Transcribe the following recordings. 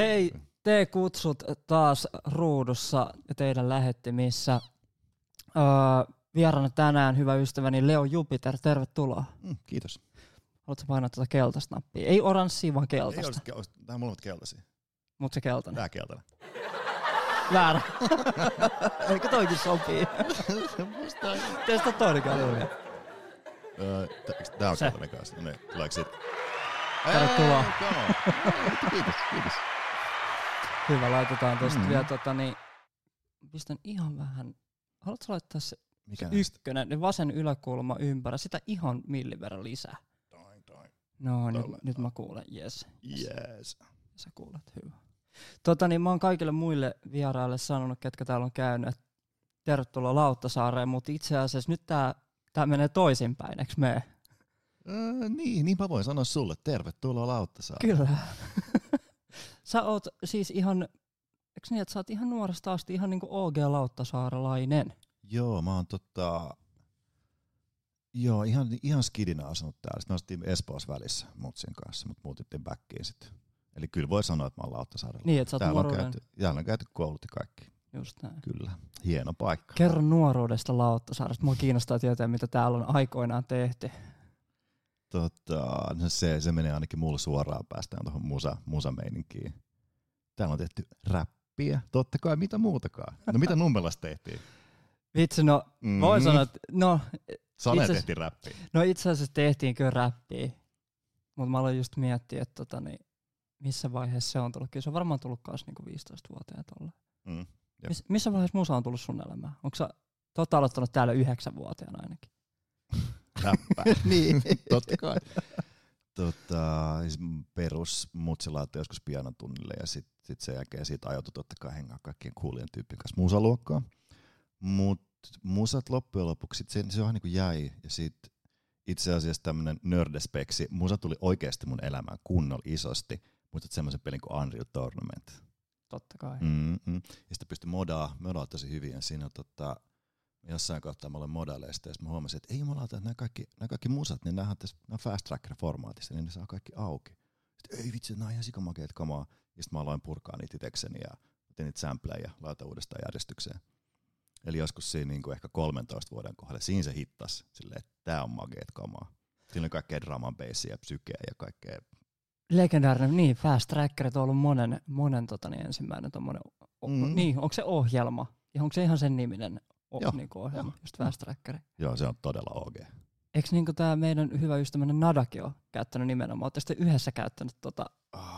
Hei, te kutsut taas ruudussa ja teidän lähettimissä. Öö, vieraana tänään hyvä ystäväni Leo Jupiter, tervetuloa. Mm, kiitos. Haluatko painaa tuota keltaista nappia? Ei oranssia, vaan Ei keltaista. olisi, olisi, tämä on molemmat keltaisia. Mutta se keltainen. Tää keltainen. Väärä. Eikö toikin sopii? Testa toinen keltainen. Öö, tää- on keltainen kanssa. No niin, tuleeko sit? Tervetuloa. Ei, come on. Kiitos, kiitos. Hyvä, laitetaan tosta Mm. vielä tota niin, pistän ihan vähän, haluatko laittaa se Mikä näistä? ykkönen, niin vasen yläkulma ympärä, sitä ihan millin verran lisää. Toin, toin. No nyt, nyt mä kuulen, yes. Yes. Sä kuulet, hyvä. Tota niin, mä oon kaikille muille vieraille sanonut, ketkä täällä on käynyt, että tervetuloa Lauttasaareen, mutta itse asiassa nyt tää, tää menee toisinpäin, eikö me? Öö, niin, niin mä voin sanoa sulle. Tervetuloa Lauttasaareen. Kyllä. sä oot siis ihan, eikö niin, että sä oot ihan nuoresta asti ihan niinku OG Lauttasaarelainen? Joo, mä oon tota... Joo, ihan, ihan skidinä asunut täällä. Sitten me asuttiin Espoossa välissä mutsin kanssa, mutta muutittiin backiin sitten. Eli kyllä voi sanoa, että mä oon Lauttasaarella. Niin, että sä oot Täällä on, nuoruuden. käyty, täällä on käyty koulut ja kaikki. Just näin. Kyllä. Hieno paikka. Kerro nuoruudesta Lauttasaaresta. Mua kiinnostaa tietää, mitä täällä on aikoinaan tehty. Tota, no se, se menee ainakin mulle suoraan päästään tuohon musa, musameininkiin. Täällä on tehty räppiä, totta kai, mitä muutakaan. No mitä Nummelassa tehtiin? Vitsi, no Mm. voin sanoa, että no, Sane itse- tehtiin räppiä. no itse asiassa tehtiin kyllä räppiä. Mutta mä aloin just miettiä, että tota, niin, missä vaiheessa se on tullut. Kyllä se on varmaan tullut kanssa niinku 15-vuotiaana tuolla. Mm. Miss, missä vaiheessa musa on tullut sun elämään? Onko sä, te aloittanut täällä yhdeksänvuotiaana ainakin? Räppää. niin. totta kai. Tota, siis perus mutsi laittoi joskus pianon tunnille ja sitten sit sen jälkeen siitä ajoutui totta kai hengaa kaikkien kuulien tyyppien kanssa musaluokkaan. Mut musat loppujen lopuksi sit se, se vähän niin kuin jäi ja sitten itse asiassa tämmönen nördespeksi, musa tuli oikeasti mun elämään kunnolla isosti. Muistat semmoisen pelin kuin Unreal Tournament. Totta kai. Mm-mm. Ja sitten pystyi modaa, modaa tosi hyvin. Ja siinä on tota, jossain kohtaa mä olen modaileista ja mä huomasin, että ei jumalauta, että nämä kaikki, nämä kaikki musat, niin nämä on, tässä, nämä on fast tracker formaatissa, niin ne saa kaikki auki. Sitten ei vitsi, nämä on ihan sikamakeet kamaa. Ja sitten mä aloin purkaa niitä itekseni ja tein niitä sampleja ja laita uudestaan järjestykseen. Eli joskus siinä niin kuin ehkä 13 vuoden kohdalla, siinä se hittas silleen, että tää on makeet kamaa. Siinä oli kaikkea draman ja psykeä ja kaikkea. Legendaarinen, niin, Fast Trackerit on ollut monen, monen tota, niin ensimmäinen tommonen, Mm. niin, onko se ohjelma? Ja onko se ihan sen niminen Joo, niin ohjelma, joo, just Fast Trackeri? Joo, se on todella OG. Eikö niinku tää meidän hyvä ystävämme Nadaki ole käyttänyt nimenomaan? Oletteko te yhdessä käyttänyt tota,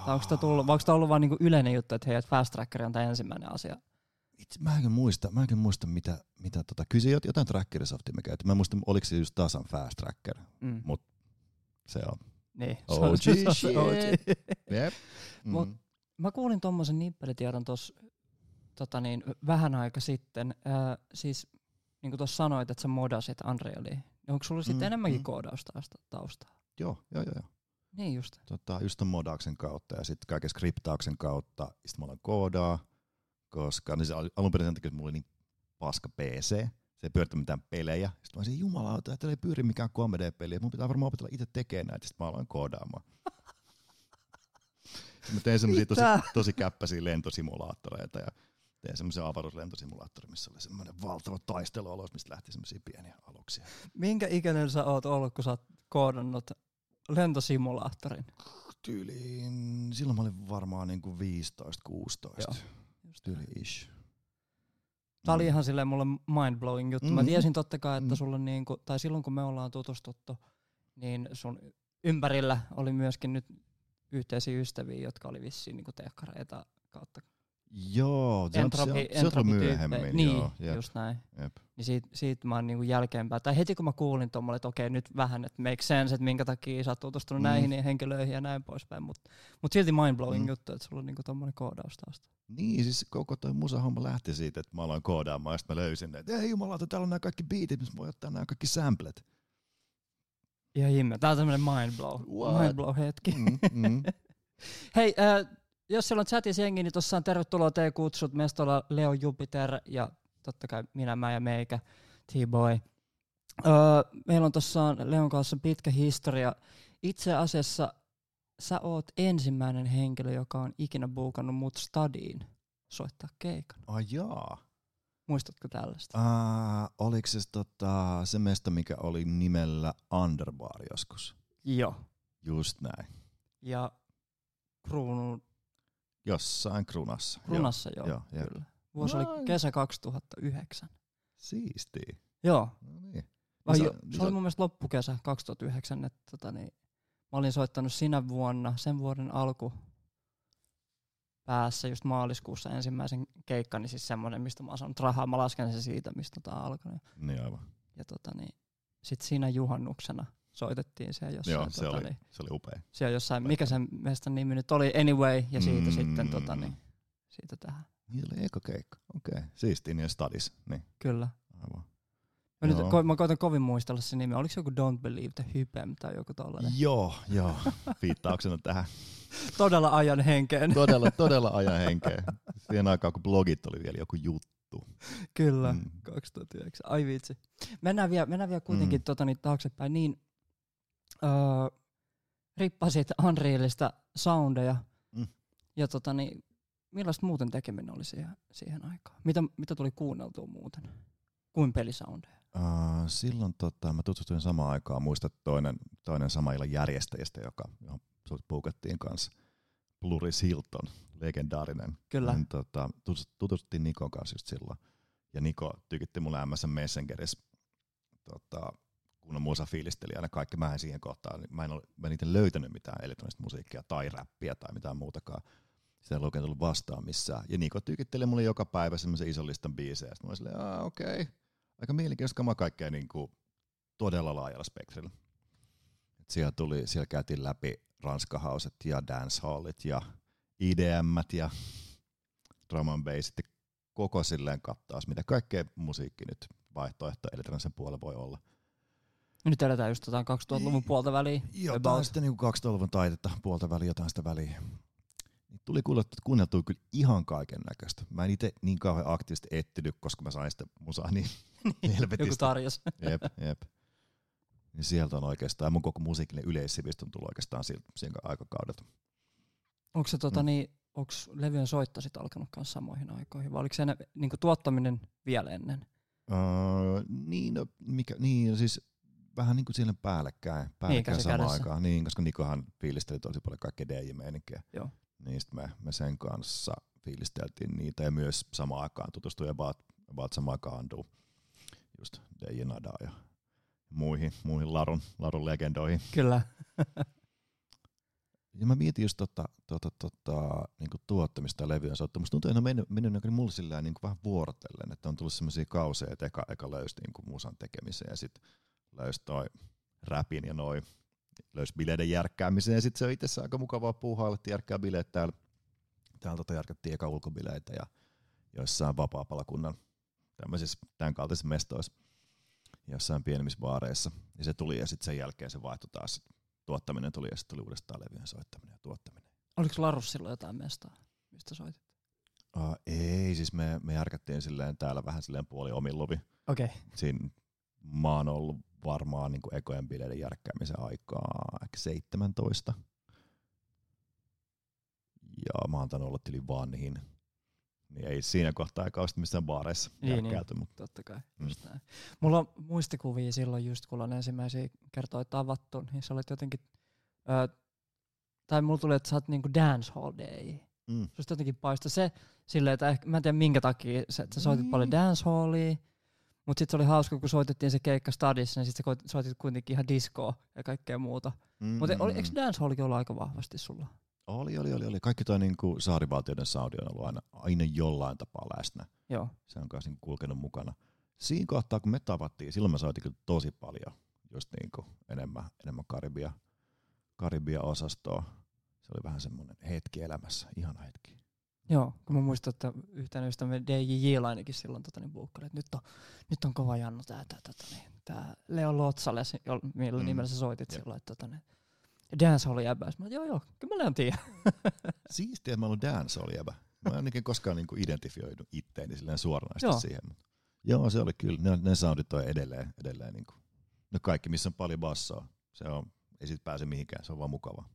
tai onko tämä tullut, vai onko tämä ollut vaan niinku yleinen juttu, että hei, että Fast Tracker on tämä ensimmäinen asia? Itse, mä en muista, mä en muista mitä, mitä tota, kyllä se jot- jotain trackerisoftia me käytiin. Mä en muista, oliko se just tasan fast tracker. Mm. Mut se on. Niin. se OG on- se on se. OG. Yep. Mut- Mä kuulin tuommoisen nippelitiedon tuossa tota niin, vähän aika sitten. Ää, siis niin kuin tuossa sanoit, että sä modasit Unrealia. Onko sulla sitten Mm, enemmänkin mm. koodausta taustaa? Joo, joo, joo. joo. Niin just. Tota, just ton modauksen kautta ja sitten kaiken skriptauksen kautta. Sitten mä aloin koodaa, koska niin se al- alun perin sen takia, että mulla oli niin paska PC. Se ei pyörittänyt mitään pelejä. Sitten mä olisin, jumalauta, että ei pyöri mikään 3D-peli. Mun pitää varmaan opetella itse tekemään näitä. Sitten mä aloin koodaamaan. Sitten mä tein semmosia tosi, tosi käppäisiä lentosimulaattoreita ja tein semmoisen avaruuslentosimulaattorin, missä oli semmoinen valtava taistelualus, mistä lähti semmoisia pieniä aluksia. Minkä ikäinen sä oot ollut, kun sä oot koodannut lentosimulaattorin? Tyyliin, silloin mä olin varmaan niinku 15-16. Joo. Just Tyyli ish. Tämä oli Mm. ihan silleen mulle mindblowing juttu. Mä Mhm. tiesin totta kai, että Mm. sulla on niinku, tai silloin kun me ollaan tutustuttu, niin sun ympärillä oli myöskin nyt yhteisiä ystäviä, jotka oli vissiin niinku teekkareita kautta Joo, se entropi, se entropityyppejä. myöhemmin. Niin, joo, jep, just näin. jep. Niin siitä, siitä mä oon niinku jälkeenpäin, tai heti kun mä kuulin tuommoille, että okei nyt vähän, että make sense, että minkä takia sä oot tutustunut Mm. näihin niin henkilöihin ja näin poispäin, mutta mut silti mindblowing Mm. juttu, että sulla on niinku tommonen koodaus taas. Niin, siis koko toi musahomma lähti siitä, että mä aloin koodaamaan ja sitten mä löysin, että ei jumalauta, täällä on nämä kaikki beatit, missä voi ottaa nämä kaikki samplet. Ihan himme. Tää on tämmönen mindblow, mindblow hetki. Mm, mm. Hei, äh, jos siellä on chatissa jengi, niin tuossa on tervetuloa te kutsut. Meistä ollaan Leo Jupiter ja totta kai minä, mä ja meikä, T-Boy. Öö, meillä on tuossa Leon kanssa pitkä historia. Itse asiassa sä oot ensimmäinen henkilö, joka on ikinä buukannut mut stadiin soittaa keikan. Ai jaa. Muistatko tällaista? Uh, oliko se tota, se mesta, mikä oli nimellä Underbar joskus? Joo. Just näin. Ja kruunun, Jossain krunassa. krunassa joo, joo, jep. kyllä. Vuosi Nice. oli kesä 2009. Siistiä. Joo. No niin. Vai Sä- jo, sä- se oli mun mielestä loppukesä 2009, että tota, niin, mä olin soittanut sinä vuonna, sen vuoden alku päässä just maaliskuussa ensimmäisen keikkani, siis semmoinen, mistä mä oon saanut rahaa, mä lasken se siitä, mistä tää on alkanut. Niin aivan. Ja tota, niin, sit siinä juhannuksena soitettiin siellä jossain, Joo, se tota, oli, niin, se oli upea. siellä jossain, mikä sen mestan nimi nyt oli, Anyway, ja siitä Mm. sitten tota, niin, siitä tähän. Niin oli eka keikka. Okei. Okay. Siistiä niin stadis. Niin, Kyllä. aivan. Mä, nyt, ko, mä koitan kovin muistella se nimi. Oliko se joku Don't Believe the Hypem tai joku tollanen? Joo, joo. Viittauksena tähän. Todella ajan henkeen. Todella, todella ajan henkeä. Siihen aikaan, kun blogit oli vielä joku juttu. Kyllä, Mm. mm. 2009. Ai vitsi. Mennään vielä, mennään vielä kuitenkin mm. tota, niin, taaksepäin. Niin, öö, rippasit Unrealista soundeja. Mm. Ja tota, niin, millaista muuten tekeminen oli siihen, siihen aikaan? Mitä, mitä tuli kuunneltua muuten? Kuin pelisoundeja? Uh, silloin tota, mä tutustuin samaan aikaan, muistat toinen, toinen sama illan järjestäjistä, joka, johon sut puukattiin kanssa, Pluris Hilton, legendaarinen. Kyllä. Niin, tota, tutus- tutustuttiin Nikon kanssa just silloin. Ja Niko tykitti mulle MSN Messengerissä, tota, kun on musa aina kaikki. Mä en siihen kohtaan, niin mä en, ole, mä en itse löytänyt mitään elektronista musiikkia tai räppiä tai mitään muutakaan. Sitä ei oikein tullut vastaan missään. Ja Niko tykitteli mulle joka päivä semmoisen ison listan biisejä. Sitten mä olin silleen, "Aa, okei. Okay. Aika mielenkiintoista kamaa kaikkea niin kuin todella laajalla spektrillä. Et siellä, tuli, siellä käytiin läpi ranskahauset ja dancehallit ja IDMt ja drum and bassit koko silleen kattaus, mitä kaikkea musiikki nyt vaihtoehto elektronisen puolella voi olla. Nyt eletään just jotain 2000-luvun puolta väliin. Jotain about. sitten niin 2000-luvun taitetta, puolta väliä, jotain sitä väliä. Niin Tuli kuunneltua, kuunneltua kyllä ihan kaiken näköistä. Mä en itse niin kauhean aktiivisesti etsinyt, koska mä sain sitä musaa niin Joku helvetistä. tarjos. Jep, jep. Niin sieltä on oikeastaan, mun koko musiikillinen yleissivistys on tullut oikeastaan siltä, siinä aikakaudelta. Onko se tota, Mm. niin, onks levyjen soitto sit alkanut kanssa samoihin aikoihin, vai oliko se niin tuottaminen vielä ennen? Öö, niin, no, mikä, niin, siis vähän niin kuin siellä päällekkäin, päällekkäin käsi samaan aikaan. Niin, koska Nikohan fiilisteli tosi paljon kaikkea DJ-meininkiä. Joo. Niin sit me, me sen kanssa fiilisteltiin niitä ja myös samaan aikaan tutustuin about, about samaan aikaan Anduun. Just DJ Nadaa ja muihin, muihin Larun, Larun legendoihin. Kyllä. Ja mä mietin just tota, tota, tota, niin tuottamista ja levyjen soittamista. Musta tuntuu, että ne on mennyt, mennyt niin mulle sillä niin vähän vuorotellen, että on tullut sellaisia kauseja, että eka, eka löysi niin musan tekemiseen ja sitten löysi toi räpin ja noin löysi bileiden järkkäämiseen ja sitten se on itse asiassa aika mukavaa puuhailla, että järkkää bileet täällä. Täällä tota järkättiin eka ulkobileitä ja joissain vapaa-palakunnan tämmöisissä tämän kaltaisissa mestoissa jossain pienemmissä baareissa. Ja se tuli ja sitten sen jälkeen se vaihtui taas. Tuottaminen tuli ja sitten tuli uudestaan levyjen soittaminen ja tuottaminen. Oliko Larus silloin jotain mestaa, mistä soitit? Uh, ei, siis me, me järkättiin silleen täällä vähän silleen puoli omin luvi. Okei. Okay. Siinä mä oon ollut varmaan niin kuin ekojen bileiden järkkäämisen aikaa ehkä 17. Ja mä oon tainnut olla yli vanhin. Niin ei siinä kohtaa eikä ole missään baareissa Niin, järkkäyty, mutta Totta kai. Mm. Näin. Mulla on muistikuvia silloin just, kun on ensimmäisiä kertoja tavattu, niin sä olet jotenkin, ö, tai mulla tuli, että sä oot niinku dancehall day. mm. Susta jotenkin paistoi se silleen, että ehkä, mä en tiedä minkä takia, että sä soitit Niin. paljon dancehallia, mutta sitten se oli hauska, kun soitettiin se keikka stadissa, niin sitten sä soitit kuitenkin ihan discoa ja kaikkea muuta. Mm, Mutta oli, eikö dancehallikin ollut aika vahvasti sulla? Oli, oli, oli, oli. Kaikki toi niinku saarivaltioiden saudi on ollut aina, aina jollain tapaa läsnä. Joo. Se on kanssa niinku kulkenut mukana. Siinä kohtaa, kun me tavattiin, silloin mä soitin kyllä tosi paljon just niinku enemmän, enemmän Karibia, Karibia-osastoa. Se oli vähän semmoinen hetki elämässä, ihana hetki. Joo, kun mä muistan, että yhtenä ystävämme DJ ainakin silloin tota, niin buukkali, että nyt on, nyt on kova jannu tää, tää, tota, niin, tää Leo jo- millä Mm. nimellä sä soitit Jep. silloin, että tota, niin, dancehall jäbä. Mä joo joo, kyllä mä Leon tiedän. Siistiä, että mä oon dance oli jäbä. Mä en ainakin koskaan niinku identifioidu itteeni silleen suoranaisesti Joo. siihen. Mutta joo, se oli kyllä. Ne, ne soundit on edelleen, edelleen niinku, no kaikki, missä on paljon bassoa. Se on, ei siitä pääse mihinkään, se on vaan mukavaa.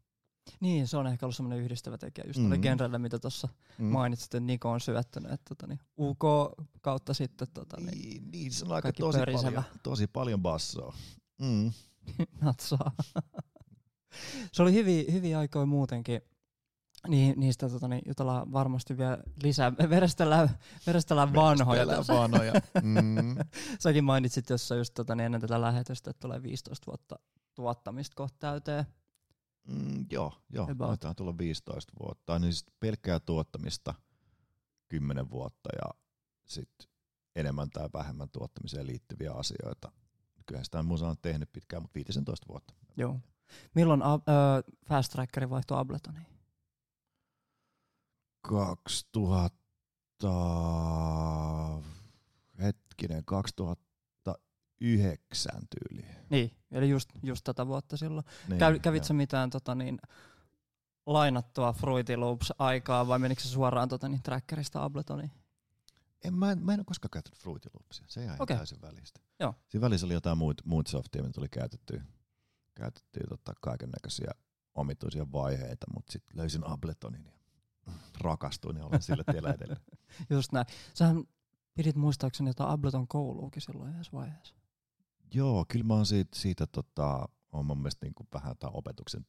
Niin, se on ehkä ollut semmoinen yhdistävä tekijä just Mm. genrelle, mitä tuossa Mm. mainitsit, että Niko on syöttänyt. Että tota, niin, UK kautta sitten tota, niin, Niin, niin, se on aika tosi pörisevä. paljon, tosi paljon bassoa. Mm. natsaa. se oli hyviä, hyviä aikoja muutenkin. Niin, niistä tota, niin, jutellaan varmasti vielä lisää. Verestellään, verestellään vanhoja. Tässä. vanhoja. Mm. Säkin mainitsit jossain just tota, niin ennen tätä lähetystä, että tulee 15 vuotta tuottamista kohta täyteen. Mm, joo, joo. Taitaa tulla 15 vuotta. Niin sit pelkkää tuottamista 10 vuotta ja sitten enemmän tai vähemmän tuottamiseen liittyviä asioita. Kyllähän sitä musa on tehnyt pitkään, mutta 15 vuotta. Joo. Milloin a, ö, Fast Trackeri vaihtoi Abletoniin? 2000, hetkinen, 2009 tyyli. Niin, eli just, just tätä vuotta silloin. Niin, Käy, kävit joo. sä mitään tota, niin, lainattua Fruity Loops-aikaa vai menikö se suoraan tota, niin, trackerista Abletoniin? En, mä, en, mä en ole koskaan käyttänyt Fruity Loopsia. Se jäi okay. täysin välistä. Joo. Siinä välissä oli jotain muut, muut softia, mitä tuli käytettyä, käytettyä tota kaiken näköisiä omituisia vaiheita, mutta sitten löysin Abletonin ja rakastuin ja olen sillä tiellä edelleen. Just näin. Sähän pidit muistaakseni jotain Ableton kouluukin silloin yhdessä vaiheessa. Joo, kyllä mä oon siitä, siitä tota, on mun mielestä niin kuin vähän tämän opetuksen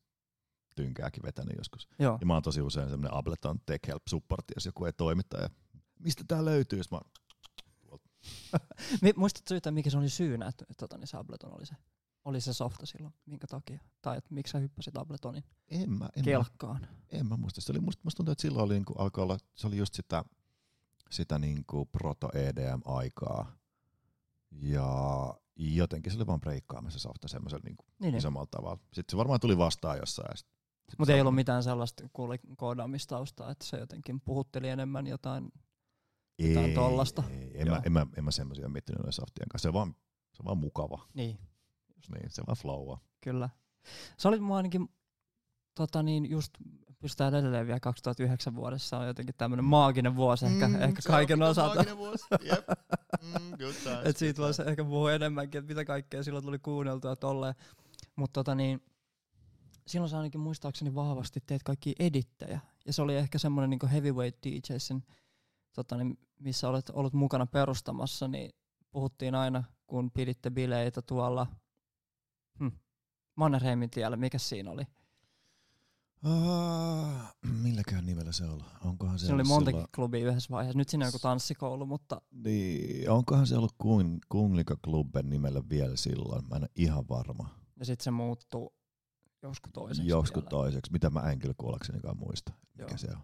tynkääkin vetänyt joskus. Joo. Ja mä oon tosi usein semmoinen Ableton Tech Help supportti, jos joku ei toimita ja mistä tää löytyy, jos mä Muistatko yhtään, mikä se oli syynä, että että tota, niin se Ableton oli se, oli se softa silloin, minkä takia? Tai että miksi sä hyppäsit Abletonin en mä, en mä, kelkkaan? En mä muista. Se oli, musta, musta tuntuu, että silloin oli, niinku, alkoi olla, se oli just sitä, sitä niinku proto-EDM-aikaa. Ja jotenkin se oli vaan breikkaamassa softa semmoisella niinku Niin, niin. isommalla tavalla. Sitten se varmaan tuli vastaan jossain. Mutta ei on- ollut mitään sellaista koodaamistaustaa, että se jotenkin puhutteli enemmän jotain. mitään tollasta. Ei, en, Joo. mä, en, mä, en mä semmoisia miettinyt noiden softien kanssa. Se on vaan, se on vaan mukava. Niin, Niin, se vaan flowaa. kyllä. Se oli mua ainakin, tota niin, just pystytään edelleen vielä 2009 vuodessa on jotenkin tämmöinen maaginen vuosi ehkä, Mm, ehkä kaiken osalta. maaginen vuosi. Jep. Mm, good times, Et siitä voisi ehkä puhua enemmänkin, että mitä kaikkea silloin tuli kuunneltua tolleen. Mutta tota niin, silloin sä ainakin muistaakseni vahvasti teet kaikki edittejä. Ja se oli ehkä semmoinen niin heavyweight DJsin, tota niin, missä olet ollut mukana perustamassa, niin puhuttiin aina, kun piditte bileitä tuolla hm, Mannerheimin tiellä. Mikä siinä oli? Ah, milläkään nimellä se oli? Onkohan se Siinä oli montakin silloin- klubia yhdessä vaiheessa. Nyt siinä on joku tanssikoulu, mutta Niin, onkohan se ollut Kung, Kunglika Klubben nimellä vielä silloin? Mä en ole ihan varma. ja sitten se muuttuu joskus toiseksi. Joskus vielä. toiseksi. Mitä mä en kyllä kuollaksenikaan muista, mikä Joo. se on.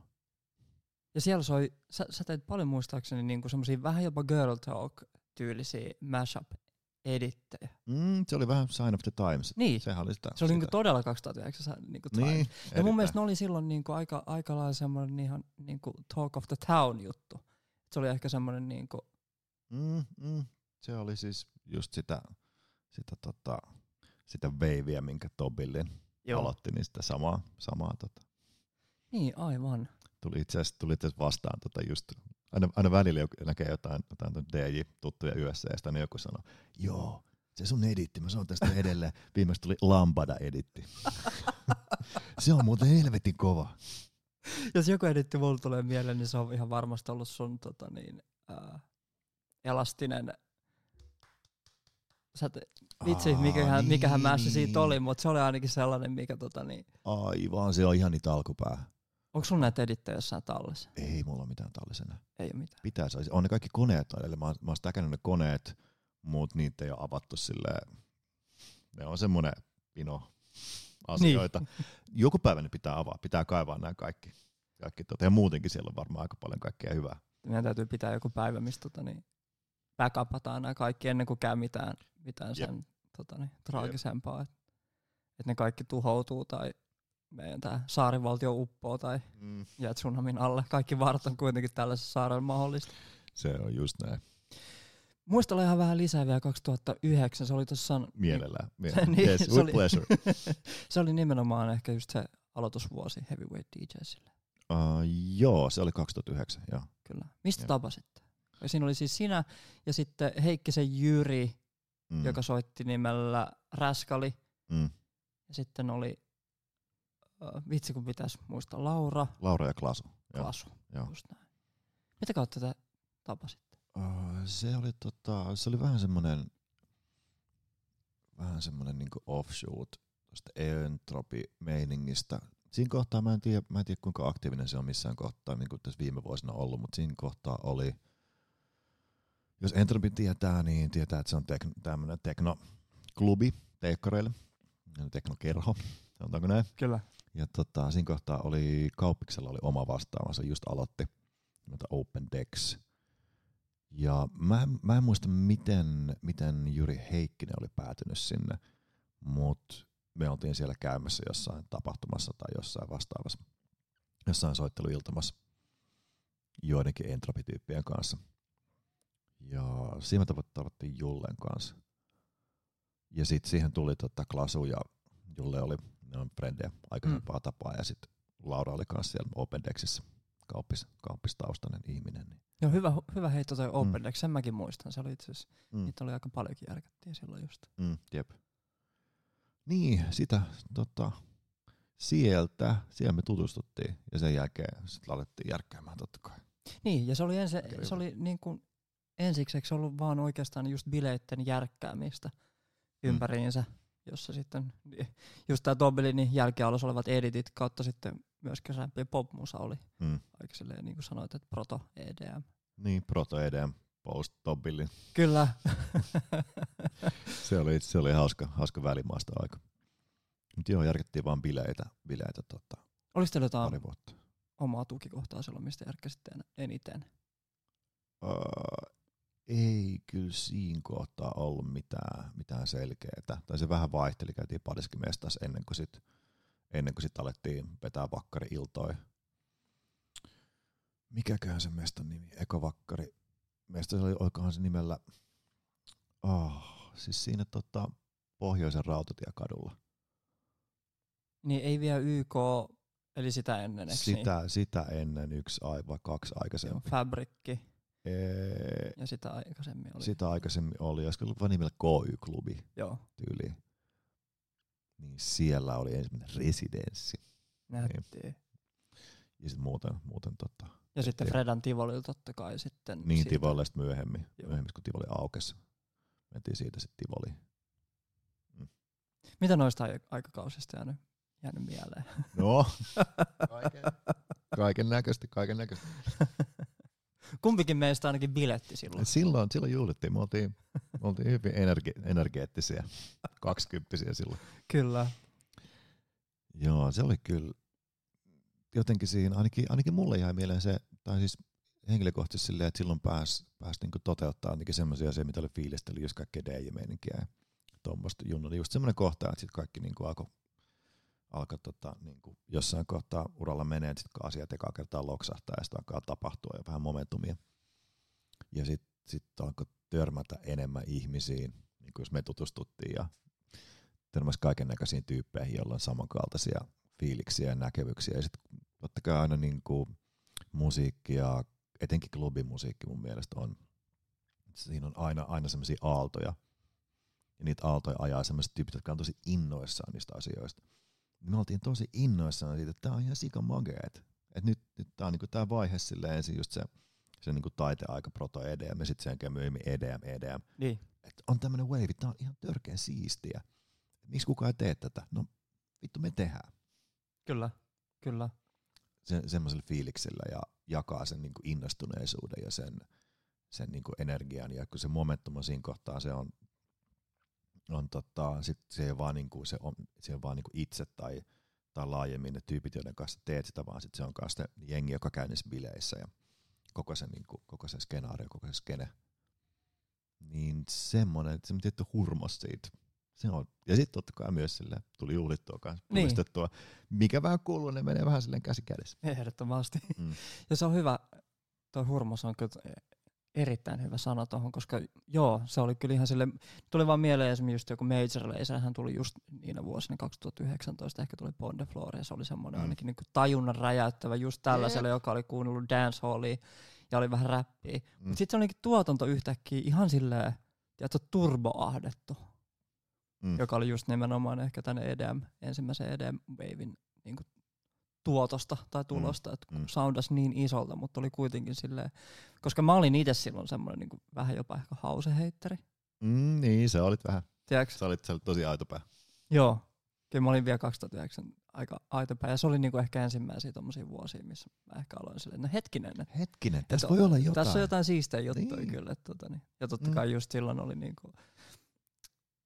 Ja siellä soi, sä, sä teit paljon muistaakseni niinku semmosia vähän jopa girl talk tyylisiä mashup edittejä. Mm, se oli vähän Sign of the Times. Niin, se, Sehän oli sitä. se oli niinku todella 2009 niinku. Niin, ja mun mielestä ne oli silloin niinku aika, aika lailla semmoinen ihan niinku talk of the town juttu. Se oli ehkä semmoinen niinku, Mm, mm. Se oli siis just sitä, sitä, tota, sitä veiviä, minkä Tobillin aloitti, niin sitä samaa, samaa tota. Niin, aivan. tuli itse asiassa, tuli itse vastaan tota just, aina, aina välillä joku näkee jotain, jotain DJ-tuttuja yössä ja sitten joku sanoo, joo, se sun editti, mä sanon tästä edelleen. Viimeksi tuli Lambada editti. se on muuten helvetin kova. Jos joku editti mulle tulee mieleen, niin se on ihan varmasti ollut sun tota niin, ää, elastinen Sä te, vitsi, Aa, mikähän, mikähän niin, mässä siitä niin. oli, mutta se oli ainakin sellainen, mikä tota niin, Aivan, se on ihan niitä alkupää. Onko sun näitä edittejä jossain tallessa? Ei mulla ole mitään tallisena. Ei ole mitään. Pitäisi, olisi. on ne kaikki koneet, eli mä, oon- mä oon stäkännyt ne koneet, mutta niitä ei ole avattu silleen, ne on semmoinen pino asioita. Niin. Joku päivä ne pitää avaa, pitää kaivaa nämä kaikki. kaikki tota, ja muutenkin siellä on varmaan aika paljon kaikkea hyvää. Meidän täytyy pitää joku päivä, mistä tota niin, backupataan nämä kaikki ennen kuin käy mitään, mitään Jep. sen tota niin, traagisempaa. Että et ne kaikki tuhoutuu tai tämä saarivaltio uppoo tai Mm. jää tsunamin alle. Kaikki varat on kuitenkin tällaisessa saarella mahdollista. Se on just näin. Muistella ihan vähän lisää vielä 2009. Se oli tuossa... Mielellään. Niin, Mielellään. yes, se with oli- pleasure. se oli nimenomaan ehkä just se aloitusvuosi Heavyweight DJsille. Uh, joo, se oli 2009, joo. Kyllä. Mistä Joo. tapasitte? Ja siinä oli siis sinä ja sitten Heikkisen Jyri, Mm. joka soitti nimellä Räskali. Mm. Ja sitten oli vitsi kun pitäisi muistaa, Laura Laura ja Klasu. Joo. Klasu. joo. Just näin. Mitä kautta te tapasitte? Uh, se oli tota, se oli vähän semmonen vähän semmonen niinku offshoot tosta entropi-meiningistä. Siinä kohtaa mä en tiedä, mä en tiedä kuinka aktiivinen se on missään kohtaa, niin kuin tässä viime vuosina ollut, mutta siinä kohtaa oli, jos Entropi tietää, niin tietää, että se on tek, tämmönen teknoklubi teekkareille, teknokerho, sanotaanko näin. Kyllä. Ja tota, siinä kohtaa oli Kauppiksella oli oma vastaavansa, just aloitti nimeltä Open Decks. Ja mä, mä en muista, miten, miten Juri Heikkinen oli päätynyt sinne, mutta me oltiin siellä käymässä jossain tapahtumassa tai jossain vastaavassa, jossain soitteluiltamassa joidenkin entropityyppien kanssa. Ja siinä me tavat- tavattiin Jullen kanssa. Ja sitten siihen tuli tota Klasu ja Julle oli, ne on frendejä aikaisempaa mm. tapaa ja sitten Laura oli kanssa siellä Open Decksissä kauppis, kauppistaustainen ihminen. Niin. Joo, hyvä, hyvä heitto toi Mm. Open Deck, sen mäkin muistan. Se oli itse asiassa, Mm. niitä oli aika paljonkin järkättiin silloin just. Mm, jep. Niin, sitä tota, sieltä, siellä me tutustuttiin ja sen jälkeen sitten alettiin järkkäämään totta kai. Niin, ja se oli, ensi, se oli niin kuin ensikseksi ollut vaan oikeastaan just bileitten järkkäämistä Mm. Jossa sitten just tää Dobelinin jälkialossa olevat editit kautta sitten myöskin rämpi popmusa oli Mm. aika silleen niin kuin sanoit, että proto EDM. Niin, Proto EDM, Post Tobillin. Kyllä. Se oli, se oli hauska, hauska välimaasta aika. Mutta joo, järkettiin vaan bileitä, bileitä tota, Oliko teillä jotain pari vuotta. omaa tukikohtaa silloin, mistä järkkäsitte en- eniten? Uh, ei kyllä siinä kohtaa ollut mitään, mitään selkeää. Tai se vähän vaihteli, käytiin pariskin mestassa ennen kuin sit, ennen kuin sit alettiin vetää vakkari iltoi. Mikäköhän se mestan nimi? Eka vakkari. Mesta oli oikohan se nimellä, oh, siis siinä tota, Pohjoisen rautatiekadulla. Niin ei vielä YK, eli sitä ennen, Sitä, sitä ennen yksi ai, vai kaksi niin? Aikaisemmin. Fabrikki Ee, ja sitä aikaisemmin oli. sitä aikaisemmin oli, olisiko ollut nimellä KY-klubi. Joo, tyyliin. Niin siellä oli ensimmäinen residenssi. näyttiin. Ja sitten muuten, muuten tota, Ja sitten. Fredan Tivolilla totta kai sitten. niin siitä- Tivolle sitten myöhemmin, Joo. myöhemmin kun Tivoli aukesi. Mentiin siitä sitten Tivoliin. Mitä noista ai- aikakausista jäänyt, jäänyt mieleen? No, kaiken, kaiken näköisesti, kaiken näköisesti. Kumpikin meistä ainakin biletti silloin. Silloin, silloin juhlittiin, me oltiin, me oltiin hyvin energi, energeettisiä, kaksikymppisiä silloin. Kyllä. Joo, se oli kyllä jotenkin siinä, ainakin, ainakin mulle jäi mieleen se, tai siis henkilökohtaisesti silleen, että silloin pääsi pääs niinku toteuttaa ainakin semmoisia asioita, mitä oli fiilisteli, just kaikkea DJ-meininkiä ja tuommoista junnoa. Just semmoinen kohta, että sitten kaikki niinku alkoi alko tota, niinku jossain kohtaa uralla menee, että sit kun asiat ekaa kertaa loksahtaa ja sitten alkaa tapahtua ja vähän momentumia. Ja sitten sit alkoi törmätä enemmän ihmisiin, niin kuin jos me tutustuttiin ja törmäsi kaiken näköisiin tyyppeihin, joilla on samankaltaisia fiiliksiä ja näkemyksiä. Ja sitten totta kai aina niin kuin musiikki ja etenkin klubimusiikki mun mielestä on, siinä on aina, aina semmoisia aaltoja. Ja niitä aaltoja ajaa semmoiset tyypit, jotka on tosi innoissaan niistä asioista. Me oltiin tosi innoissaan siitä, että tää on ihan sika mageet. Et nyt, nyt tää on niinku tää vaihe silleen ensin just se, se niinku taiteaika proto EDM ja sitten sen jälkeen myöhemmin EDM, EDM. Niin. Et on tämmönen wave, tää on ihan törkeän siistiä. Miksi kukaan ei tee tätä? No vittu me tehdään Kyllä. Kyllä. se, semmoisella fiiliksellä ja jakaa sen niin kuin innostuneisuuden ja sen, sen niin kuin energian. Ja kun se momentum on siinä kohtaa, se on, on tota, sit se ei ole vaan, niin kuin, se on, se on vaan niin kuin itse tai, tai laajemmin ne tyypit, joiden kanssa teet sitä, vaan sit se on myös se jengi, joka käy niissä bileissä ja koko se, niin kuin, koko se skenaario, koko se skene. Niin semmoinen, se on tietty hurmos siitä. Se on. Ja sitten totta kai myös sille tuli juhlittua kanssa, Niin. puistettua. Mikä vähän kuuluu, ne menee vähän silleen käsi kädessä. Ehdottomasti. Mm. Ja se on hyvä, toi hurmos on kyllä erittäin hyvä sana tuohon, koska joo, se oli kyllä ihan sille, tuli vaan mieleen esimerkiksi just joku Major Lazer, hän tuli just niinä vuosina 2019, ehkä tuli Bond the Floor, ja se oli semmoinen Mm. ainakin niin tajunnan räjäyttävä just tällaiselle, joka oli kuunnellut dancehallia ja oli vähän räppiä. Mm. Mutta sitten se olikin tuotanto yhtäkkiä ihan silleen, tiedätkö, turboahdettu, Mm. joka oli just nimenomaan ehkä tämän EDM, ensimmäisen EDM-wavin niinku tuotosta tai tulosta, että mm. mm. soundasi niin isolta, mutta oli kuitenkin silleen, koska mä olin itse silloin semmoinen niinku vähän jopa ehkä hauseheitteri. Mm, niin, se olit vähän. Tiedätkö? Sä olit, sä olit tosi aitopää. Joo. Kyllä mä olin vielä 2009 aika aitopää ja se oli niinku ehkä ensimmäisiä tommosia vuosia, missä mä ehkä aloin silleen, no hetkinen, että Hetkinen, tässä voi olla jotain. Tässä on jotain siistejä juttuja Niin. niin. kyllä. Että tota, niin. Ja totta Mm. kai just silloin oli niinku...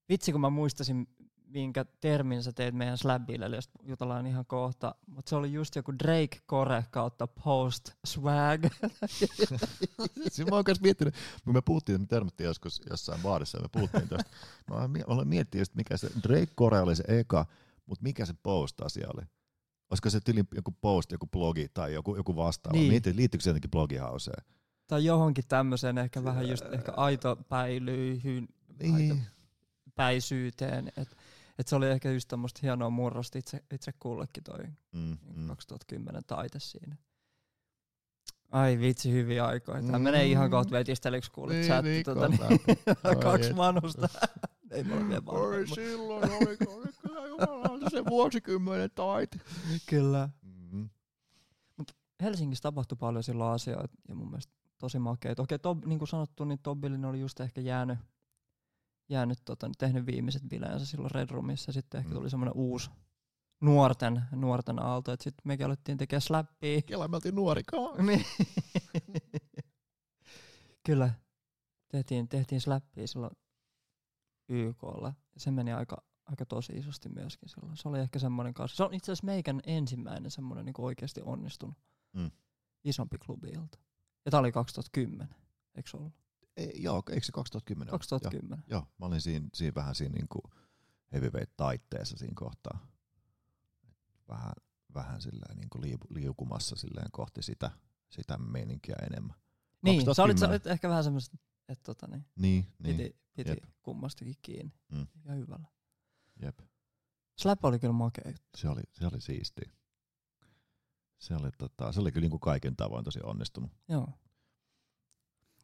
Vitsi kun mä muistasin, minkä termin sä teit meidän slabille, josta jutellaan ihan kohta. Mutta se oli just joku Drake Core kautta Post Swag. Siis mä oon kanssa miettinyt, kun me puhuttiin, me törmättiin joskus jossain baarissa ja me puhuttiin tästä. Mä olen mie- olen miettinyt mikä se, Drake Core oli se eka, mutta mikä se post-asia oli? Olisiko se tyli joku post, joku blogi tai joku, joku vastaava? Niin. Mietin, liittyykö se jotenkin blogihauseen? tai johonkin tämmöiseen ehkä vähän just ehkä aitopäilyyhyn, Niin. päisyyteen. Että et se oli ehkä just tämmöistä hienoa murrosta itse, itse kullekin toi Mm, mm. mm. 2010 taite siinä. Ai vitsi, hyviä aikoja. Tämä Mm. menee ihan kohta vetistelyksi kuulet Niin, chatti. niin, tota, niin, kaksi et. vanhusta. Ei me ole vielä Oi silloin oli, oli kyllä jumalauta se vuosikymmenen taite. Kyllä. Mm. Helsingissä tapahtui paljon silloin asioita ja mun mielestä tosi makeita. Okei, Tob, niin kuin sanottu, niin Tobbilin oli just ehkä jäänyt, jäänyt tota, niin tehnyt viimeiset bileensä silloin Red Roomissa sitten ehkä Mm. tuli semmoinen uusi nuorten, nuorten aalto, että sitten mekin alettiin tekemään slappia. Kela me oltiin nuorikaan. Niin. Kyllä. Tehtiin, tehtiin slappia silloin YKlla. Se meni aika, aika tosi isosti myöskin silloin. Se oli ehkä semmoinen kanssa. Se on itse asiassa meikän ensimmäinen semmoinen niin oikeasti onnistunut Mm. isompi klubi ilta. Ja tää oli 2010, eikö ollut? Ei, joo, eikö se 2010 ollut? 2010. Joo, mä olin siinä, siinä vähän siinä niinku heavyweight-taitteessa siinä kohtaa. Vähän, vähän silleen niinku liu, liukumassa silleen kohti sitä, sitä meininkiä enemmän. Niin, sä olit, sä 2010. olit ehkä vähän semmoista, että tota, niin, Niin, piti, niin, piti jep. kummastakin kiinni. Mm. Ja hyvällä. jep. Slap oli kyllä makea juttu. Se oli, se oli siisti. Se oli, tota, se oli kyllä niinku kaiken tavoin tosi onnistunut. Joo.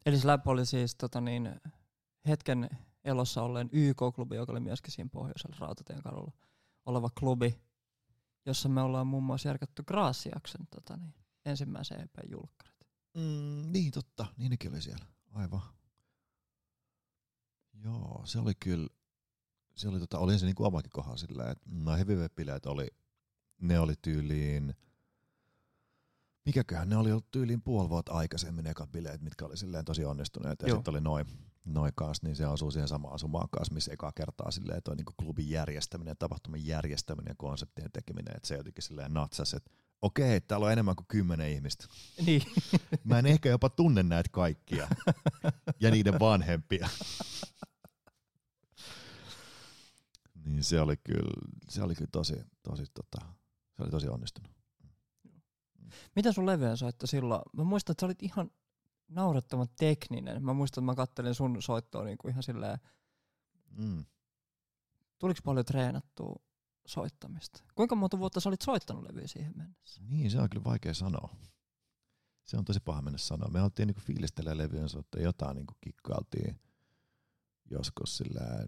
Eli Slap oli siis tota niin, hetken elossa olleen YK-klubi, joka oli myöskin siinä pohjoisella Rautatien kadulla oleva klubi, jossa me ollaan muun muassa järkätty Graasiaksen tota niin, ensimmäisen EP-julkkarit. Mm, niin totta, niin nekin oli siellä. Aivan. Joo, se oli kyllä, se oli, tota, oli se niinku omakin kohdalla sillä, että no heavyweight-bileet oli, ne oli tyyliin, mikäköhän ne oli ollut tyyliin puoli vuotta aikaisemmin ekat bileet, mitkä oli silleen tosi onnistuneet. Ja sitten oli noin noi kanssa, niin se osuu siihen samaan asumaan kanssa, missä ekaa kertaa silleen toi niinku klubin järjestäminen, tapahtuman järjestäminen ja konseptien tekeminen, että se jotenkin silleen natsas, että okei, täällä on enemmän kuin kymmenen ihmistä. Niin. Mä en ehkä jopa tunne näitä kaikkia ja niiden vanhempia. niin se oli kyllä, se oli kyllä tosi, tosi, tota, se oli tosi onnistunut. Mitä sun levyjen soitto silloin? Mä muistan, että sä olit ihan naurettavan tekninen. Mä muistan, että mä kattelin sun soittoa niinku ihan silleen, Mm. tuliko paljon treenattua soittamista? Kuinka monta vuotta sä olit soittanut levyä siihen mennessä? Niin, se on kyllä vaikea sanoa. Se on tosi paha mennä sanoa. Me oltiin niinku fiilistelemään levyjen suhteen jotain niinku kikkailtiin joskus sillä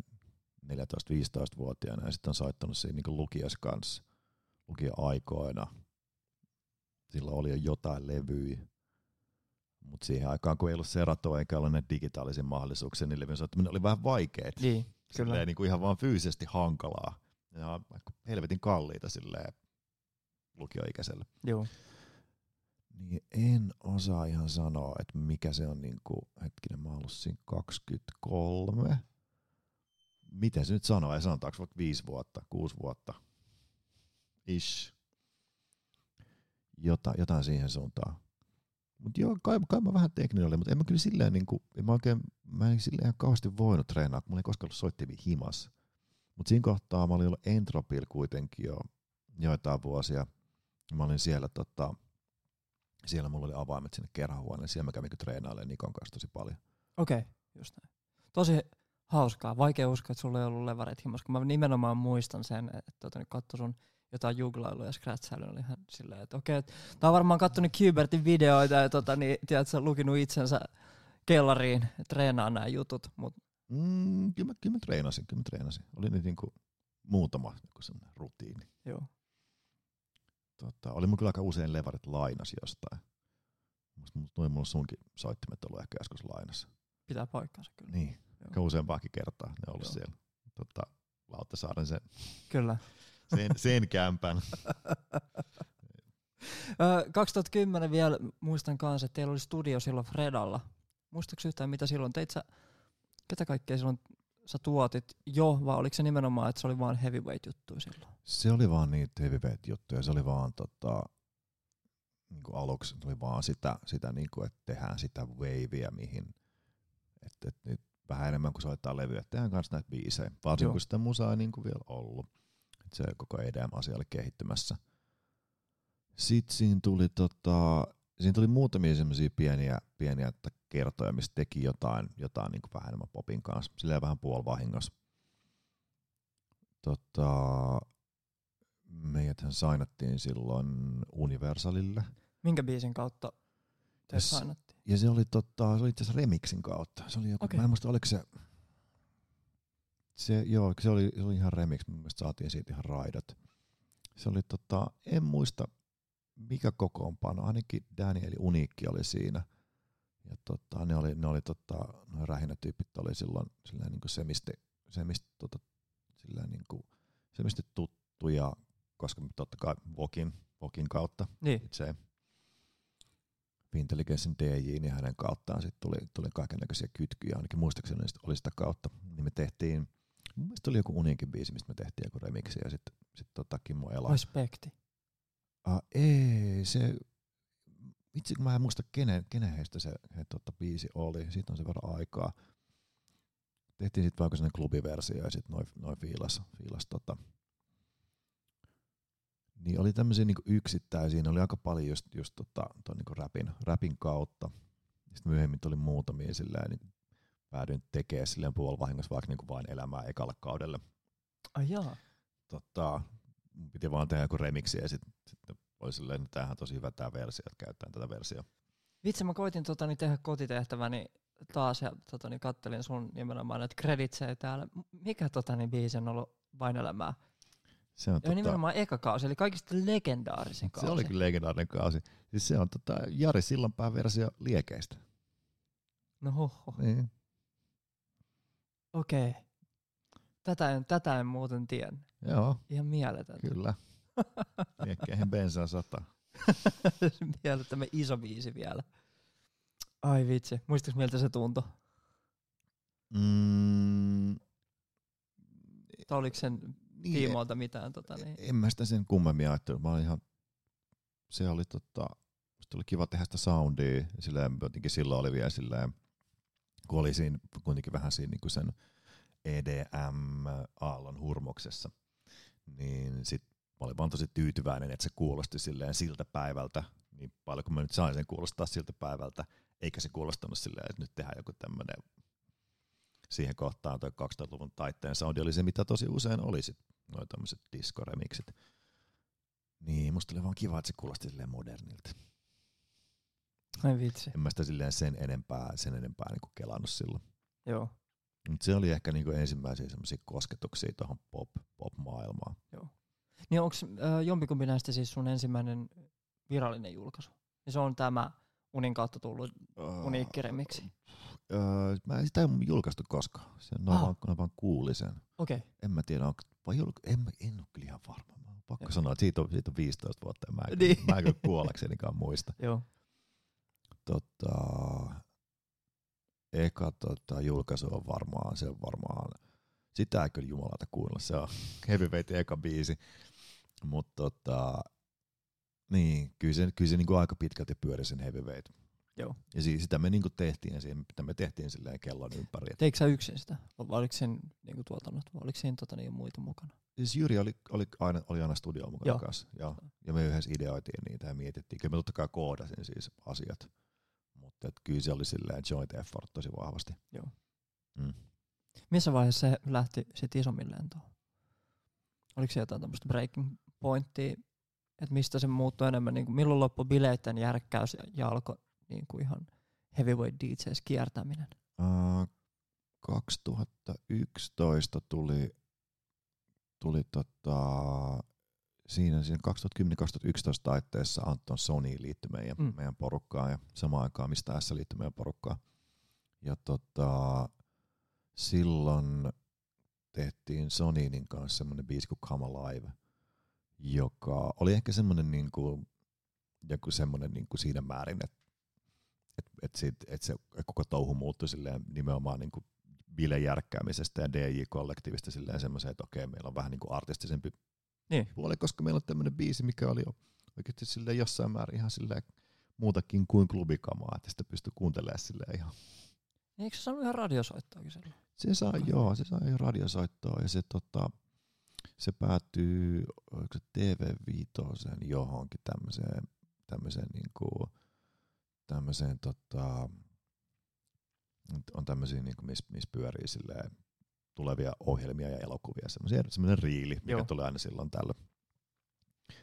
14-15-vuotiaana ja sitten on soittanut siinä niinku lukiossa kanssa lukio-aikoina. Silloin oli jo jotain levyjä. Mutta siihen aikaan, kun ei ollut Serato eikä ollut näitä digitaalisia mahdollisuuksia, niin levyjen soittaminen oli vähän vaikeaa. Niin, kyllä. Silleen niin kuin ihan vaan fyysisesti hankalaa. Ja helvetin kalliita silleen lukioikäiselle. Joo. Niin en osaa ihan sanoa, että mikä se on niinku, hetkinen, mä ollut siinä 23. Miten se nyt sanoo, ei sanotaanko vaikka 5 vuotta, 6 vuotta. Ish. Jota, jotain siihen suuntaan. Mut joo, kai, kai mä vähän tekninen olin, mutta en mä kyllä silleen niinku, en mä oikein, mä en silleen ihan kauheasti voinut treenaa, kun mulla ei koskaan ollut soittimia himas. Mut siinä kohtaa mä olin ollut Entropil kuitenkin jo joitain vuosia. Mä olin siellä tota, siellä mulla oli avaimet sinne kerhohuoneen, siellä mä kävin kyllä treenailemaan Nikon kanssa tosi paljon. Okei, okay, just näin. Tosi hauskaa. Vaikea uskoa, että sulla ei ollut levareita himas, kun mä nimenomaan muistan sen, että tota, nyt katso sun jotain juglailuja ja scratchailuja, oli ihan silleen, että okei, okay, tää on varmaan kattonut Kubertin videoita ja tota, niin, tiedätkö, lukinut itsensä kellariin treenaa nämä jutut, mutta Mm, kyllä, mä, kyllä mä treenasin, kyllä mä treenasin. Oli nyt niinku muutama niinku semmoinen rutiini. joo. tota, oli mulla kyllä aika usein levarit lainas jostain. Musta toi mulla sunkin soittimet ollut ehkä joskus lainassa. Pitää paikkansa kyllä. Niin, aika useampaakin kertaa ne on ollut Joo. siellä. Tota, Lauttasaaren sen, Kyllä. Sen, sen kämpän. Ö, 2010 vielä muistan kanssa, että teillä oli studio silloin Fredalla. Muistatko yhtään mitä silloin? Teit sä, ketä kaikkea silloin sä tuotit jo, vai oliko se nimenomaan, että se oli vaan heavyweight juttu silloin? Se oli vaan niitä heavyweight juttuja, se oli vaan tota, niin kuin aluksi se oli vaan sitä, sitä niin kuin, että tehdään sitä wavea, mihin, että, että nyt vähän enemmän kuin soittaa levyä, että tehdään kanssa näitä biisejä, varsinkin kun sitä musaa ei niin kuin vielä ollut. Se koko EDM-asia oli kehittymässä. Sitten siinä tuli, tota, siinä tuli muutamia semmoisia pieniä, pieniä että kertoja, mistä teki jotain, jotain niin kuin vähän enemmän popin kanssa, silleen vähän puolivahingossa. Tota, meidäthän sainattiin silloin Universalille. Minkä biisin kautta te sainattiin? Ja se oli, tota, se oli itse asiassa remixin kautta. Se oli joku, okay. mä en muista, oliko se, se, joo, se oli, se oli ihan remix, mun mielestä saatiin siitä ihan raidat. Se oli, tota, en muista mikä kokoonpano, ainakin Daniel Uniikki oli siinä. Ja tota, ne oli, ne oli tota, noin rähinätyypit oli silloin silleen niin semisti, semisti, tota, silleen niin kuin, semisti tuttuja, koska totta kai Vokin, Vokin kautta Niin, itse Intelligenssin DJ, niin hänen kauttaan sit tuli, tuli kaiken näköisiä kytkyjä, ainakin muistaakseni oli sitä kautta. Niin me tehtiin, mun mielestä oli joku Uniinkin biisi, mistä me tehtiin joku remixi ja sitten sit tota Kimmo Ela. Respekti. Ah, ei, se, itse kun mä en muista kenen, kenen heistä se he, tota, biisi oli, siitä on sen verran aikaa. Tehtiin sitten vaikka sellainen klubiversio ja sitten noin noi fiilas, fiilas tota. Niin oli tämmöisiä niinku yksittäisiä, ne oli aika paljon just, just tota, ton niinku rapin, rapin kautta. Sitten myöhemmin tuli muutamia silleen, niin päädyin tekemään silleen puolivahingossa vaikka niinku vain elämää ekalle kaudelle Ai jaa. tota, piti vaan tehdä joku remixi ja sitten sit oli silleen, että tämähän on tosi hyvä tämä versio, että käytetään tätä versiota. Vitsi, mä koitin tota, niin tehdä kotitehtäväni taas ja tota, niin kattelin sun nimenomaan näitä kreditsejä täällä. Mikä tota, niin biisi on ollut vain elämää? Se on, Ja tota, nimenomaan eka kausi, eli kaikista legendaarisin kausi. se oli kyllä legendaarinen kausi. Siis se on tota, Jari Sillanpään versio liekeistä. No hoho, Niin. Okei. Okay. Tätä en, tätä en muuten tiennyt. Joo, Ihan mieletöntä. kyllä. Liekkeihin bensaa sata. Mielettömän iso biisi vielä. Ai vitsi, muistatko miltä se tuntui? Mm, Tai oliko sen niin, tiimoilta mitään? Tota, niin? en mä sitä sen kummemmin ajatellut. Mä olin ihan, se oli tota, oli kiva tehdä sitä soundia. Silleen, jotenkin silloin oli vielä silleen, kun oli siinä kuitenkin vähän siinä niin kuin sen EDM-aallon hurmoksessa, niin sit mä olin vaan tosi tyytyväinen, että se kuulosti silleen siltä päivältä, niin paljon kun mä nyt sain sen kuulostaa siltä päivältä, eikä se kuulostanut silleen, että nyt tehdään joku tämmönen siihen kohtaan toi 2000-luvun taitteen soundi oli se, mitä tosi usein oli sit, noin tämmöiset disco-remixit. Niin, musta oli vaan kiva, että se kuulosti silleen modernilta. Ai vitsi, En mä sitä silleen sen enempää, sen enempää niinku kelannut silloin. joo. Mutta se oli ehkä niinku ensimmäisiä semmoisia kosketuksia tuohon pop, pop-maailmaan. Niin onko äh, jompikumpi näistä siis sun ensimmäinen virallinen julkaisu? Ja se on tämä Unin kautta tullut uniikki remiksi. Öö, mä en sitä ei julkaistu koskaan. Se on Ah. vaan, vaan kuuli sen. Okei, okay. En mä tiedä, onko, vai julka, en, mä, en ole kyllä ihan varma. Mä pakko Joo. sanoa, että siitä on, siitä on 15 vuotta ja mä en, Niin. niin. mä en kuollaksenikaan muista. joo. Tota, eka tota, julkaisu on varmaan, se on varmaan, sitä ei kyllä jumalata kuunnella, se on Heavyweightin eka biisi. Mutta tota, niin, kyllä se, kyllä se niinku aika pitkälti pyöri sen Heavyweight. Joo. Ja siis sitä me niinku tehtiin, siihen, mitä me tehtiin silleen kellon ympäri. Teikö sä yksin sitä? Vai oliko siinä niinku tuotannot? Vai oliko siinä tota, niin muita mukana? Siis Jyri oli, oli, aina, oli aina studiolla mukana Joo. kanssa. Ja, ja me yhdessä ideoitiin niitä ja mietittiin. Kyllä me totta kai koodasin siis asiat. Mutta kyllä se oli silleen joint effort tosi vahvasti. Joo. Mm. Missä vaiheessa se lähti sit isommin lentoon? Oliko se jotain tämmöistä breaking pointtia, että mistä se muuttui enemmän, niin kuin milloin loppui bileiden järkkäys ja, ja alkoi niin kuin ihan heavyweight DJs kiertäminen? Uh, 2011 tuli, tuli tota, siinä, siinä 2010-2011 taitteessa Anton Sony liittyi meidän, Mm. meidän porukkaan ja samaan aikaan mistä S liittyi meidän porukkaan. Ja tota, silloin tehtiin Soninin kanssa semmoinen biisi kuin Come Alive, joka oli ehkä semmoinen niinku, joku semmoinen niinku siinä määrin, että et, et sit, et se koko touhu muuttui silleen nimenomaan niinku bilejärkkäämisestä ja DJ-kollektiivista silleen semmoiseen, että okei, meillä on vähän niinku artistisempi Niin. puoli, koska meillä on tämmöinen biisi, mikä oli jo oikeasti silleen jossain määrin ihan silleen muutakin kuin klubikamaa, että sitä pystyy kuuntelemaan silleen ihan. Eikö se saanut ihan radiosoittoakin silloin? Se saa, Okei. joo, se saa jo radiosoittoa ja se, tota, se päätyy oliko se TV5 johonkin tämmöiseen, tämmöiseen niinku, tämmöiseen tota, on tämmöisiä niinku, missä mis pyörii silleen tulevia ohjelmia ja elokuvia, semmoinen riili, mikä Joo. Tulee aina silloin tällä.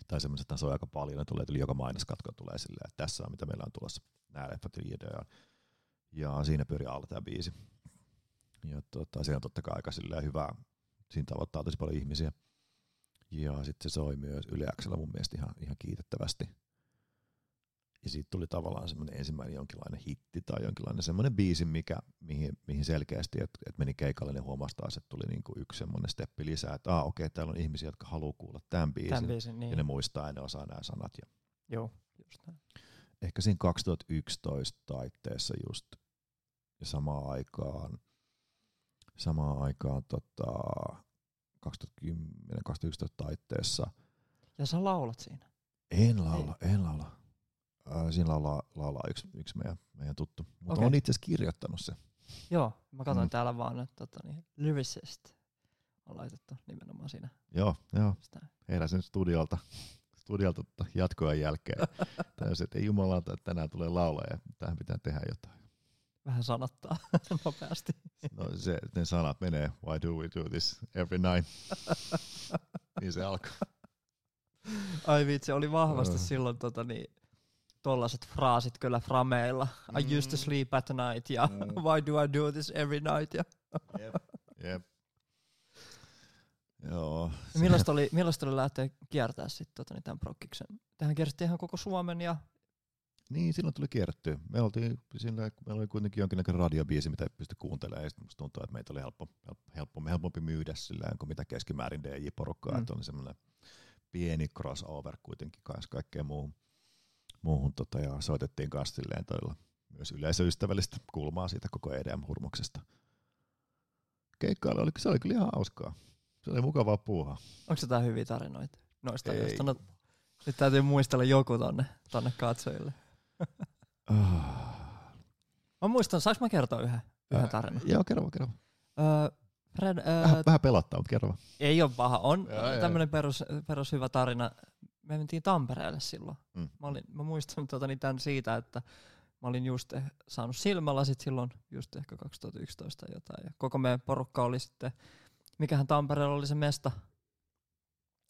Tai semmoiset tasoja aika paljon, ne tulee, tuli joka mainoskatko tulee silleen, että tässä on mitä meillä on tulossa, nämä leffat ja ideoja. Ja siinä pyörii alla tämä biisi. Ja tota, siinä on totta kai aika silleen hyvää, siinä tavoittaa tosi paljon ihmisiä. Ja sitten se soi myös Yle Xllä mun mielestä ihan, ihan kiitettävästi. Ja siitä tuli tavallaan semmoinen ensimmäinen jonkinlainen hitti tai jonkinlainen semmoinen biisi, mikä, mihin, mihin selkeästi, että et meni keikalle, niin huomasi taas, että tuli niinku yksi semmoinen steppi lisää, että ah, okei, täällä on ihmisiä, jotka haluaa kuulla tämän biisin. Tämän biisin, Ja niin. ne muistaa ja ne osaa nämä sanat. Ja Joo, just näin. ehkä siinä 2011 taitteessa just ja samaan aikaan, samaan aikaan tota, 2010-2011 taitteessa Ja sä laulat siinä. en laula, en laula. Äh, siinä laulaa, laulaa yksi, yksi meidän, meidän tuttu. Mutta okay. on itse asiassa kirjoittanut se. Joo, mä katsoin Mm. täällä vaan, että tota, niin, lyricist on laitettu nimenomaan siinä. Joo, joo. Sitä. Heräsin studiolta, studiolta tota jatkojen jälkeen. Täysin, että ei jumalauta, että tänään tulee laulaa ja tähän pitää tehdä jotain. Vähän sanottaa nopeasti. No se, ne sanat menee, why do we do this every night? niin se alkoi. Ai vitsi, oli vahvasti silloin tota, niin, tollaset fraasit kyllä frameilla. I used to Mm. sleep at night ja Mm. why do I do this every night. Ja. Jep. Jep. Joo. Millaista oli, millaista oli lähteä kiertää sitten tota, niin tämän prokkiksen? Tähän kierrettiin ihan koko Suomen ja Niin, silloin tuli kierrettyä. Me oltiin sillä, meillä oli kuitenkin jonkinlainen radiobiisi, mitä ei pysty kuuntelemaan. Ja sitten musta tuntuu, että meitä oli helppo, helppo, helpompi myydä sillä kuin mitä keskimäärin DJ-porukkaa. Mm. Mm. Että oli semmoinen pieni crossover kuitenkin kanssa kaikkeen muuhun. Muuhun tota, ja soitettiin kanssa silleen todella myös yleisöystävällistä kulmaa siitä koko EDM-hurmoksesta. Keikkailu oli, se oli kyllä ihan hauskaa. Se oli mukavaa puuhaa. onko se jotain hyviä tarinoita noista Ei. ajoista? No, nyt täytyy muistella joku tonne, tonne katsojille. Ah. Mä muistan, saanko mä kertoa yhden, yhden Ää, tarinan? Joo, kerro kerro. Öö, Fred, öö, Vähän, vähän pelottaa, mutta kerro ei ole paha. On tämmöinen perus, perus hyvä tarina. Me mentiin Tampereelle silloin. Mm. Mä, olin, mä muistan tota, niin tämän siitä, että mä olin just saanut silmälasit silloin, just ehkä 2011 tai jotain. Ja koko meidän porukka oli sitten, mikähän Tampereella oli se mesta,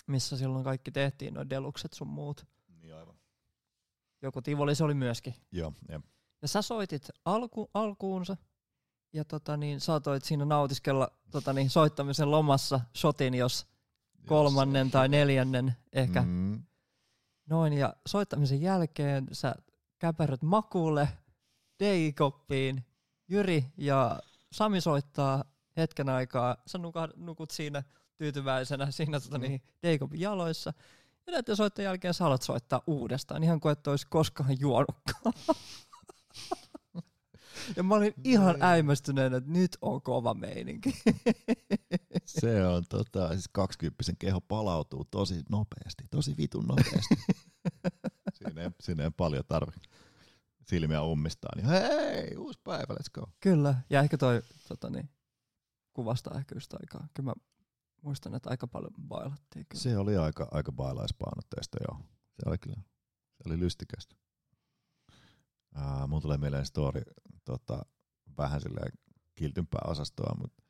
missä silloin kaikki tehtiin, noin delukset sun muut. Niin aivan. Joku Tivoli se oli myöskin. Joo, jep. Ja sä soitit alku, alkuunsa ja tota niin, saatoit siinä nautiskella tota niin, soittamisen lomassa shotin, jos kolmannen tai neljännen ehkä. Mm. Noin, ja soittamisen jälkeen sä käpäröt makuulle, DJ-koppiin, Jyri ja Sami soittaa hetken aikaa, sä nuka, nukut siinä tyytyväisenä siinä tota, niin, DJ-kopin jaloissa, ja näiden soittojen jälkeen sä alat soittaa uudestaan, ihan kuin et olisi koskaan juonutkaan. ja mä olin ihan Niin. äimästyneen, että nyt on kova meininki. se on tota, siis 20 keho palautuu tosi nopeasti, tosi vitun nopeasti. siinä, ei, siinä ei paljon tarvi silmiä ummistaa, niin hei, uusi päivä, let's go. Kyllä, ja ehkä toi tota niin, kuvastaa ehkä just aikaa. Kyllä mä muistan, että aika paljon bailattiin. Kyllä. Se oli aika, aika bailaispainotteista, joo. Se oli kyllä, se oli lystikästä. Uh, mun tulee mieleen story tota, vähän silleen kiltympää osastoa, mutta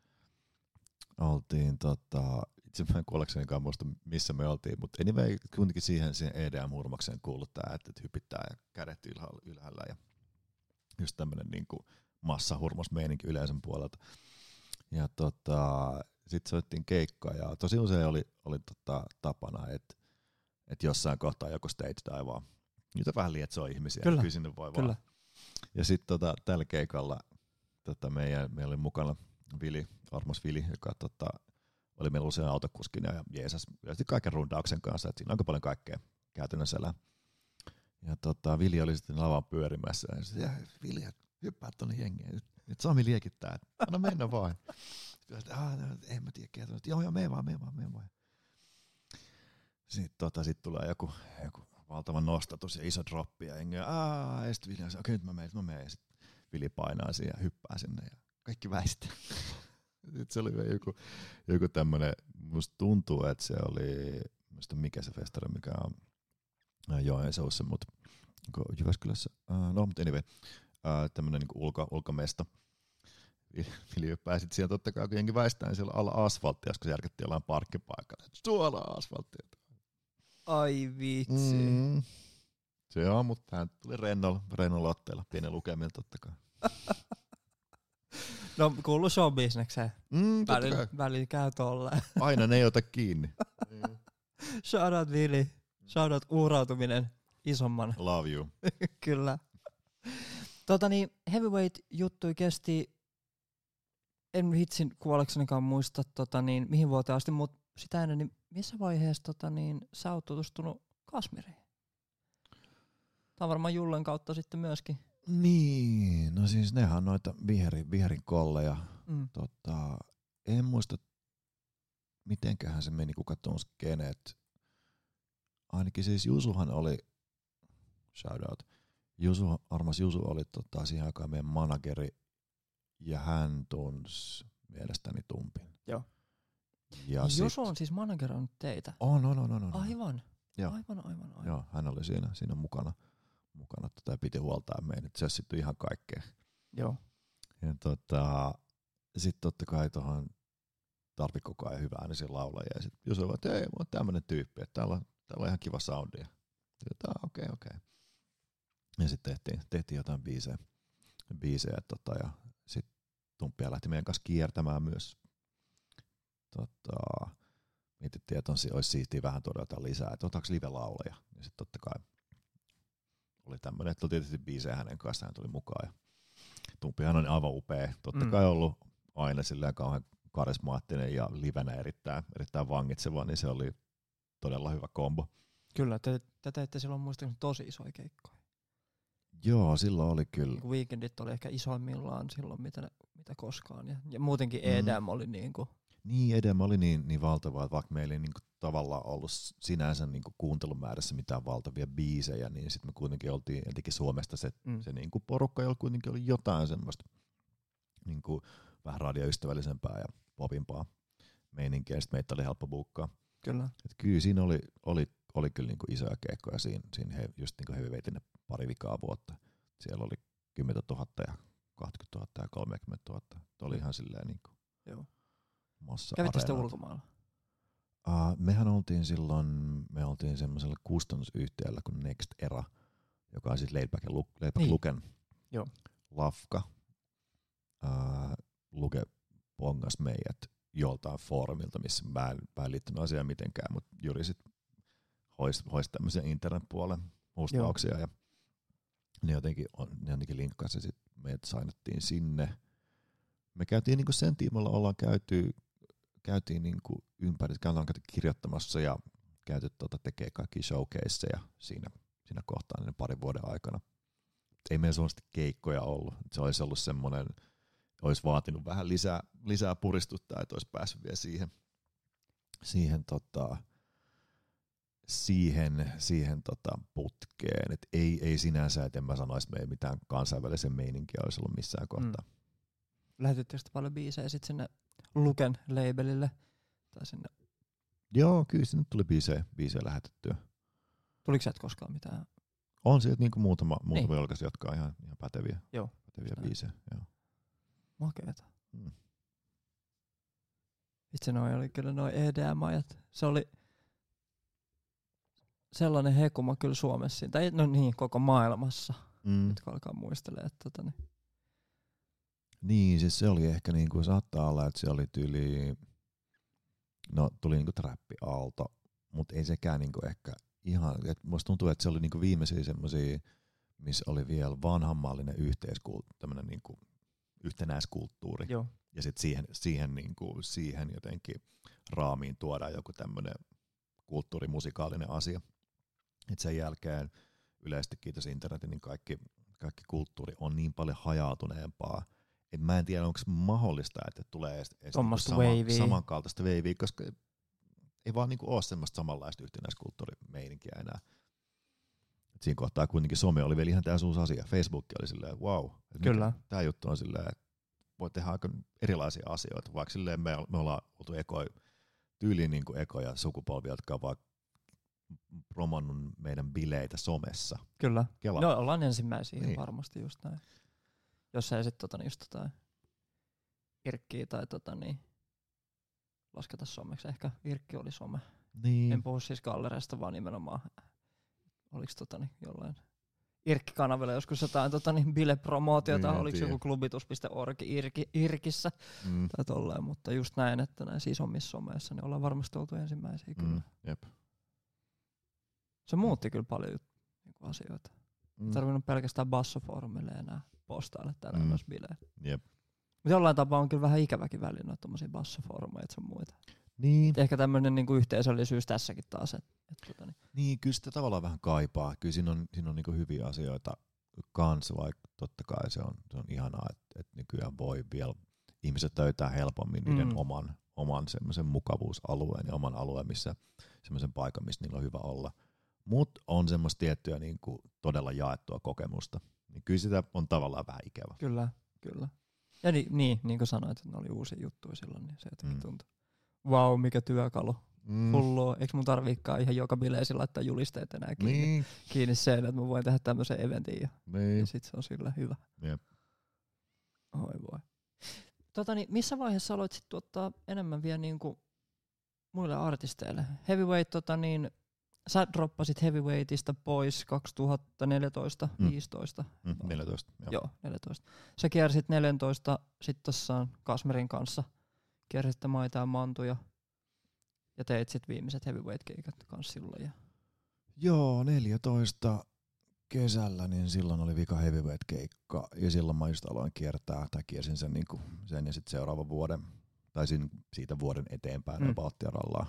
oltiin tota, itse mä en kuoleksenikaan muista missä me oltiin, mutta anyway, kuitenkin siihen, siihen EDM-hurmakseen kuuluu tää, että, hypittää ja kädet ylhäällä, ylhäällä ja just tämmönen niinku massahurmosmeininki yleisön puolelta. Ja tota, sitten soittiin keikkaa ja tosi usein oli, oli tota, tapana, että että jossain kohtaa joku stage divea. Niitä vähän lietsoo ihmisiä, Kyllä, kyllä sinne voi Kyllä. vaan. Ja sitten tota, tällä keikalla tota, meidän, meillä oli mukana Vili, Armos Vili, joka tota, oli meillä usein autokuskina ja jeesas yleisesti kaiken rundauksen kanssa, että siinä on aika paljon kaikkea käytännössä elää. Ja tota, Vili oli sitten lavan pyörimässä ja sitten, Vili, hyppää tuonne jengiin, nyt, Sami liekittää, että anna mennä vaan. Sitten, "Ah, no, en mä tiedä, ketä, joo joo, mene vaan, mene vaan, mene vaan. Sitten tota, sit tulee joku, joku valtava nostatus ja iso droppi ja jengi, aah, ja sitten Vili okei, nyt mä menen, nyt mä menen. Ja sitten Vili painaa siihen ja hyppää sinne ja kaikki väistää. Sitten se oli vielä joku, joku tämmönen, musta tuntuu, että se oli, muista mikä se festari, mikä on äh, Joensuussa, mutta Jyväskylässä, äh, no mutta anyway, äh, tämmönen niinku ulko, ulkomesta. Vili hyppää sit siellä totta kai, kun jengi väistää, niin siellä alla asfalttia, koska se järkättiin jollain parkkipaikalla. Suoraan asfalttia. Ai vitsi. Mm. Se on, mutta hän tuli rennolla, rennolla otteella, pienen lukemilla totta kai. No kuuluu showbisnekseen. Mm, Välillä, välillä käy tolleen. Aina ne ei ota kiinni. Shout out Vili. Shout out uhrautuminen isomman. Love you. Kyllä. Tota niin, heavyweight juttui kesti, en hitsin kuolleksenikaan muista tota niin, mihin vuoteen asti, mutta sitä ennen, niin missä vaiheessa tota niin, sä oot tutustunut Kasmiriin? Tämä on varmaan Jullen kautta sitten myöskin. Niin, no siis nehän on noita viheri, viherin kolleja. Mm. Tota, en muista, mitenköhän se meni, kuka tunsi kenet. Ainakin siis Jusuhan oli, shout out, Jusu, armas Jusu oli tota, siihen aikaan meidän manageri ja hän tunsi mielestäni Tumpin. Joo. Ja Ja sit, Josu on siis manageroinut teitä. on, on, on, on, on. Aivan. Joo. Aivan, aivan, aivan. Joo, hän oli siinä, siinä mukana, mukana tota, ja piti huoltaa meidän, että se sitten ihan kaikkea. Joo. Ja tota, sitten totta kai tuohon tarvi koko ajan hyvää äänisiä laulajia. Ja sitten Jusu vaan, että hei, mä oon tämmönen tyyppi, että täällä on, täällä on ihan kiva soundi. "Aa, okei, okay, okei. Okay. Ja sitten tehtiin, tehtiin jotain biisejä, biisejä tota, ja sitten Tumppia lähti meidän kanssa kiertämään myös. Tota, mietittiin, että on, si- olisi siistiä vähän jotain lisää, että otaks live-laulaja. Ja sitten totta kai oli tämmöinen, että oli tietysti biisejä hänen kanssaan, hän tuli mukaan. Ja Tumpihan on aivan upea. Totta Mm. kai ollut aina silleen kauhean karismaattinen ja livenä erittäin, erittäin vangitseva, niin se oli todella hyvä kombo. Kyllä, te, te teitte silloin muistaakseni tosi isoja keikkoja. Joo, silloin oli kyllä. Niin weekendit oli ehkä isoimmillaan silloin, mitä, mitä koskaan. Ja, ja muutenkin Mm. EDM oli niinku, Niin, edema oli niin, niin valtava, että vaikka meillä ei niinku tavallaan ollut sinänsä niinku kuuntelumäärässä mitään valtavia biisejä, niin sitten me kuitenkin oltiin etenkin Suomesta se, mm. se niinku porukka, jolla kuitenkin oli jotain semmoista niinku vähän radioystävällisempää ja popimpaa meininkiä, ja sitten meitä oli helppo buukkaa. kyllä. Et kyllä siinä oli, oli, oli kyllä niinku isoja keikkoja siinä, siinä he, just niinku heavyweightin ne pari vikaa vuotta. Siellä oli 10 000 ja 20 000 ja 30 000. Tuo oli ihan silleen niinku Joo. Massa Kävitte sitten ulkomailla? Uh, mehän oltiin silloin, me oltiin semmoisella kustannusyhtiöllä kuin Next Era, joka on siis Lu- Laidback Niin. Luken Joo. lafka. Uh, Luke pongas meidät joltain foorumilta, missä mä en, mä en liittynyt asiaan mitenkään, mutta Juri sit hoisi hois tämmöisen internetpuolen mustauksia ja ne jotenkin, on, ne jotenkin linkkasi ja sit meidät sainattiin sinne. Me käytiin niinku sen tiimoilla ollaan käyty, käytiin niinku ympäri, ollaan käyty kirjoittamassa ja käyty tota, tekee kaikki showcaseja siinä, siinä kohtaa niin parin vuoden aikana. Ei meillä sellaista keikkoja ollut. Se olisi ollut semmoinen, olisi vaatinut vähän lisää, lisää puristuttaa, että olisi päässyt vielä siihen, siihen, tota, siihen, siihen tota putkeen. Et ei, ei sinänsä, että en mä sanoisi, että me ei mitään kansainvälisen meininkiä olisi ollut missään kohtaa. Mm. Lähetyttekö sitten paljon biisejä sitten sinne Luken labelille? Tai sinne, Joo, kyllä sinne tuli biisejä, biisejä lähetettyä. tuliko sieltä koskaan mitään? On sieltä niinku muutama, muutama Niin. julkaisu, jotka on ihan, ihan päteviä, Joo, päteviä biisejä. Joo. Makeeta. Mm. Itse noi oli kyllä noin EDM-ajat. Se oli sellainen hekuma kyllä Suomessa, tai no niin, koko maailmassa, Mm. nyt kun alkaa muistelemaan. Että tota, niin. Niin, siis se oli ehkä niin kuin saattaa olla, että se oli tyyli, no tuli niinku trappi-aalto, mutta ei sekään niinku ehkä ihan, että musta tuntuu, että se oli niinku viimeisiä semmoisia, missä oli vielä vanhammallinen yhteiskulttuuri, tämmöinen niinku yhtenäiskulttuuri. Joo. Ja sitten siihen, siihen, niinku, siihen jotenkin raamiin tuodaan joku tämmöinen kulttuurimusikaalinen asia. Et sen jälkeen yleisesti kiitos internetin, niin kaikki, kaikki kulttuuri on niin paljon hajautuneempaa, että mä en tiedä, onko mahdollista, että tulee edes, edes niinku sama, wavea. samankaltaista veiviä, koska ei vaan niinku ole semmoista samanlaista yhtenäiskulttuurimeininkiä enää. Et siinä kohtaa kuitenkin some oli vielä ihan täysin uusi asia. Facebook oli silleen, wow, Kyllä. tämä juttu on silleen, että voi tehdä aika erilaisia asioita, vaikka silleen me, me ollaan oltu ekoi, tyyliin niin kuin ekoja sukupolvia, jotka on vaan promonnut meidän bileitä somessa. Kyllä. Kela. No ollaan ensimmäisiä niin. varmasti just näin. Jos ei sitten tota, just tota, Irkkiä tai tota, niin, lasketa someksi. Ehkä Irkki oli some. niin. En puhu siis gallereista, vaan nimenomaan oliks tota, niin, jollain Irkki-kanavilla joskus jotain tota, niin, bilepromootiota, Niin, oliko tiedä. joku klubitus.org Irki, Irkissä Mm. tai tolleen, mutta just näin, että näissä isommissa someissa niin ollaan varmasti oltu ensimmäisiä kyllä. Mm. Jep. Se muutti kyllä paljon niinku asioita. Mm. Mm. Tarvinnut pelkästään bassofoorumille enää postailla täällä Mm. mm. bileet. Jep. Mutta jollain tapaa on kyllä vähän ikäväkin väliin noita tommosia bassofoorumeja ja sun muita. Niin. Et ehkä tämmönen niinku yhteisöllisyys tässäkin taas. Et, et tota, niin. niin, kyllä sitä tavallaan vähän kaipaa. Kyllä siinä on, siinä on niinku hyviä asioita kans, vaikka totta kai se on, se on ihanaa, että, että nykyään voi vielä ihmiset löytää helpommin niiden Mm. oman, oman semmoisen mukavuusalueen ja oman alueen, missä semmoisen paikan, missä niillä on hyvä olla. Mutta on semmoista tiettyä niin kuin todella jaettua kokemusta. Niin kyllä sitä on tavallaan vähän ikävä. Kyllä, kyllä. Ja ni, niin, niin kuin sanoit, että ne oli uusia juttuja silloin, niin se jotenkin Mm. tuntui. Wow, mikä työkalu. Mm. Hullua. Eikö mun tarviikaan ihan joka bileesi laittaa julisteet enää kiinni, niin. Niin, kiinni sen, että mä voin tehdä tämmöisen eventin ja, niin. ja sit se on sillä hyvä. Jep. Oi voi. Tota, niin, missä vaiheessa aloit sit tuottaa enemmän vielä niinku muille artisteille? Heavyweight, tota, niin, sä droppasit Heavyweightista pois 2014 Mm. 15 Mm, 14. Joo. Joo, 14. Sä kiersit 14 sit tossa Kasmerin kanssa. Kiersitte maita ja mantuja. Ja teit sit viimeiset heavyweight-keikat kans silloin. Ja Joo, 14 kesällä, niin silloin oli vika heavyweight keikka ja silloin mä just aloin kiertää, tai kiersin sen, niin sen ja sitten seuraavan vuoden, tai siitä vuoden eteenpäin Mm. Baltiaralla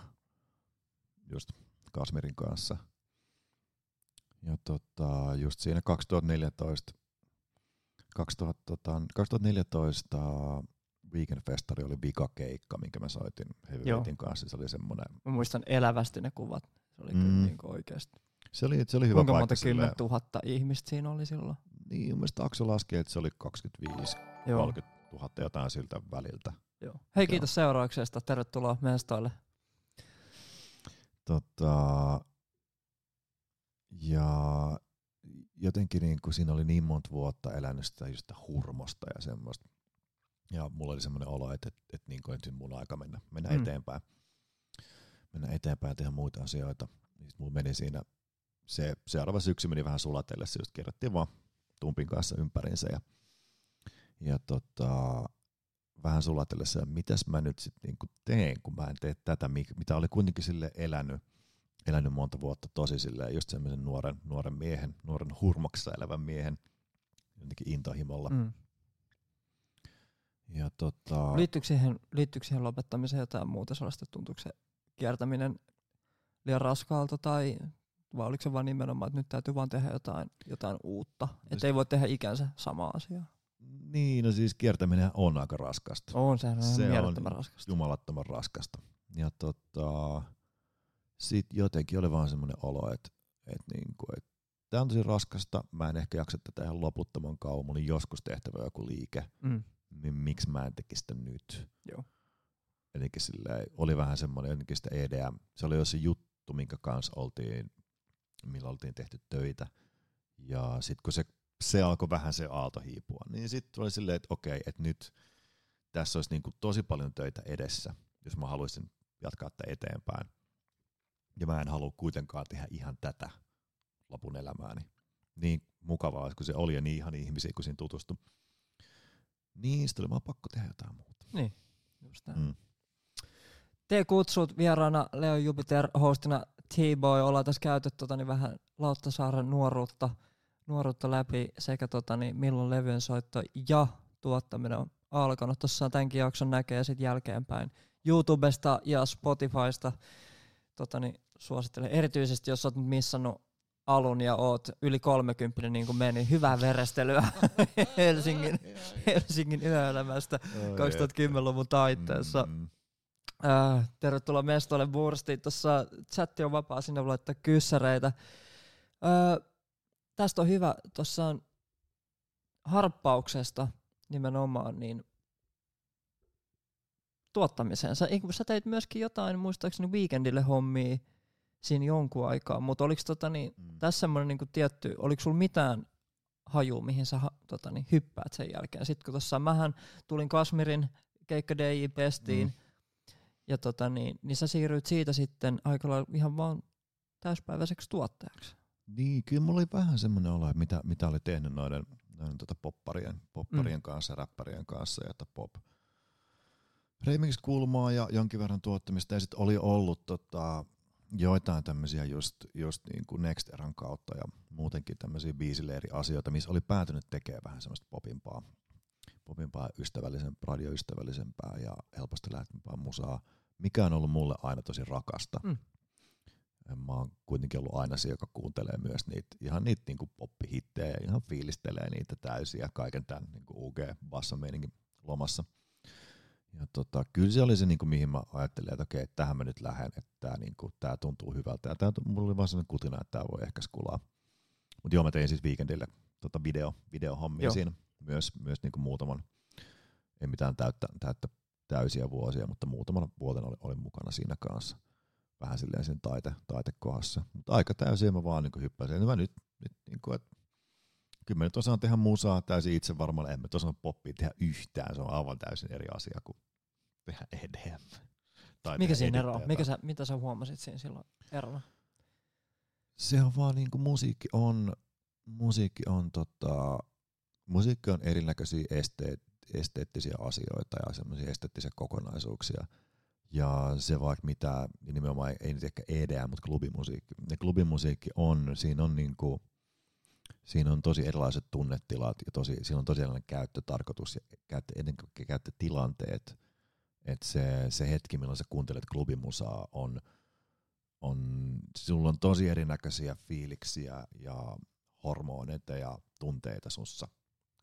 just Kasmirin kanssa. Ja tota, just siinä 2014, 2000, tota, 2014 Weekend Festari oli vika keikka, minkä mä soitin Heavyweightin kanssa. Se oli semmoinen, mä muistan elävästi ne kuvat. Se oli Mm. kyllä niinku oikeesti. se oli, se oli hyvä Kuinka paikka monta silleen- kymmentä tuhatta ihmistä siinä oli silloin? Niin, mun mielestä Akso laski, että se oli 25 Joo. 30 000 jotain siltä väliltä. Joo. Hei kiitos seurauksesta. Tervetuloa mestoille. Tota, ja jotenkin niin kuin siinä oli niin monta vuotta elänyt sitä, just sitä hurmosta ja semmoista. Ja mulla oli semmoinen olo, että, että, että niin kuin mun aika mennä, mennä Mm. eteenpäin. Mennä eteenpäin ja tehdä muita asioita. Niin mulla meni siinä, se seuraava syksy meni vähän sulatelle, se just kierrättiin vaan tumpin kanssa ympäriinsä ja, ja tota, vähän sulatellessa, ja mitäs mä nyt sitten niinku teen, kun mä en tee tätä, mitä oli kuitenkin sille elänyt, elänyt monta vuotta tosi silleen, just semmoisen nuoren, nuoren miehen, nuoren hurmoksessa elävän miehen, jotenkin intohimolla. Mm. Mm. Ja tota, Liittyykö, siihen, liittyykö siihen lopettamiseen jotain muuta sellaista? Tuntuuko se kiertäminen liian raskaalta tai vai oliko se vaan nimenomaan, että nyt täytyy vaan tehdä jotain, jotain uutta? Että ei voi tehdä ikänsä samaa asiaa. Niin, no siis kiertäminen on aika raskasta. On, sehän on Se on raskasta. jumalattoman raskasta. Ja tota, sit jotenkin oli vaan semmoinen olo, että et niinku, et tämä on tosi raskasta, mä en ehkä jaksa tätä ihan loputtoman kauan, mulla joskus tehtävä joku liike, Mm. niin miksi mä en tekisi sitä nyt? Joo. Jotenkin silleen, oli vähän semmoinen jotenkin sitä EDM, se oli jo se juttu, minkä kanssa oltiin, millä oltiin tehty töitä. Ja sitten kun se, se alkoi vähän se aalto hiipua, niin sitten oli silleen, että okei, että nyt tässä olisi niinku tosi paljon töitä edessä, jos mä haluaisin jatkaa tätä eteenpäin. Ja mä en halua kuitenkaan tehdä ihan tätä lopun elämääni. Niin mukavaa, kun se oli ja niin ihan ihmisiä, kun siinä tutustui. Niin, sitten oli vaan pakko tehdä jotain muuta. Niin, just näin. Mm. Te kutsut vieraana Leo Jupiter hostina T-Boy, ollaan tässä käyty tota, niin vähän Lauttasaaren nuoruutta, nuoruutta läpi sekä tota, niin, milloin levyjen soitto ja tuottaminen on alkanut. Tuossa tämänkin jakson näkee sitten jälkeenpäin YouTubesta ja Spotifysta. Tota, niin, suosittelen erityisesti, jos olet missannut alun ja oot yli 30 niin kuin meni. Hyvää verestelyä Helsingin, Helsingin yöelämästä 2010-luvun taitteessa. Mm. Äh, tervetuloa mestolle Burstiin. Tuossa chatti on vapaa, sinne voi laittaa kyssäreitä. Äh, tästä on hyvä, tuossa on harppauksesta nimenomaan niin tuottamiseen. Sä, sä teit myöskin jotain, muistaakseni weekendille hommia siinä jonkun aikaa, mutta oliko tota, niin, mm. tässä semmoinen niin tietty, oliko sulla mitään haju, mihin sä tota, niin, hyppäät sen jälkeen? Sitten kun tuossa mähän tulin Kasmirin keikka DJ-pestiin, mm. ja tota, niin, niin sä siirryit siitä sitten aika lailla ihan vaan täyspäiväiseksi tuottajaksi. Niin, kyllä mulla oli vähän semmoinen olo, että mitä, mitä oli tehnyt noiden, noiden tota popparien, popparien mm. kanssa, räppärien kanssa, ja että pop remix-kulmaa ja jonkin verran tuottamista, ja sitten oli ollut tota, joitain tämmöisiä just, just niin kuin Next Eran kautta ja muutenkin tämmöisiä biisileiri-asioita, missä oli päätynyt tekemään vähän semmoista popimpaa, popimpaa ystävällisen, radioystävällisempää ja helposti lähtemämpää musaa, mikä on ollut mulle aina tosi rakasta. Mm. Mä oon kuitenkin ollut aina se, joka kuuntelee myös niitä, ihan niitä niin poppihittejä ja ihan fiilistelee niitä täysiä kaiken tämän niin UG-bassomeiningin lomassa. Ja tota, kyllä se oli se, niin kuin, mihin mä ajattelin, että okei, tähän mä nyt lähden, että tämä niin kuin, tää tuntuu hyvältä. Ja tää, mulla oli vaan sellainen kutina, että tämä voi ehkä skulaa. Mutta joo, mä tein siis weekendille tota video, videohommia joo. siinä myös, myös niin kuin muutaman, ei mitään täyttä, täyttä täysiä vuosia, mutta muutaman vuoden olin, olin mukana siinä kanssa. Vähän silleen sen taite, taitekohdassa. Mutta aika täysiä mä vaan niin hyppäsin. Ja mä nyt, nyt niin kuin, että kyllä mä nyt osaan tehdä musaa täysin itse varmaan, en mä osaan poppia tehdä yhtään, se on aivan täysin eri asia kuin tehdä EDM. Tai Mikä siinä ero Mikä sä, mitä sä huomasit siinä silloin erona? Se on vaan niinku musiikki on, musiikki on tota, musiikki on erinäköisiä esteet, esteettisiä asioita ja semmoisia esteettisiä kokonaisuuksia. Ja se vaikka mitä, nimenomaan ei nyt ehkä EDM, mutta klubimusiikki. Ja klubimusiikki on, siinä on niinku, siinä on tosi erilaiset tunnetilat ja tosi, siinä on tosi erilainen käyttötarkoitus ja käyttö, ennen kaikkea käyttötilanteet. Että se, se hetki, milloin sä kuuntelet klubimusaa, on, on, sulla on tosi erinäköisiä fiiliksiä ja hormoneita ja tunteita sussa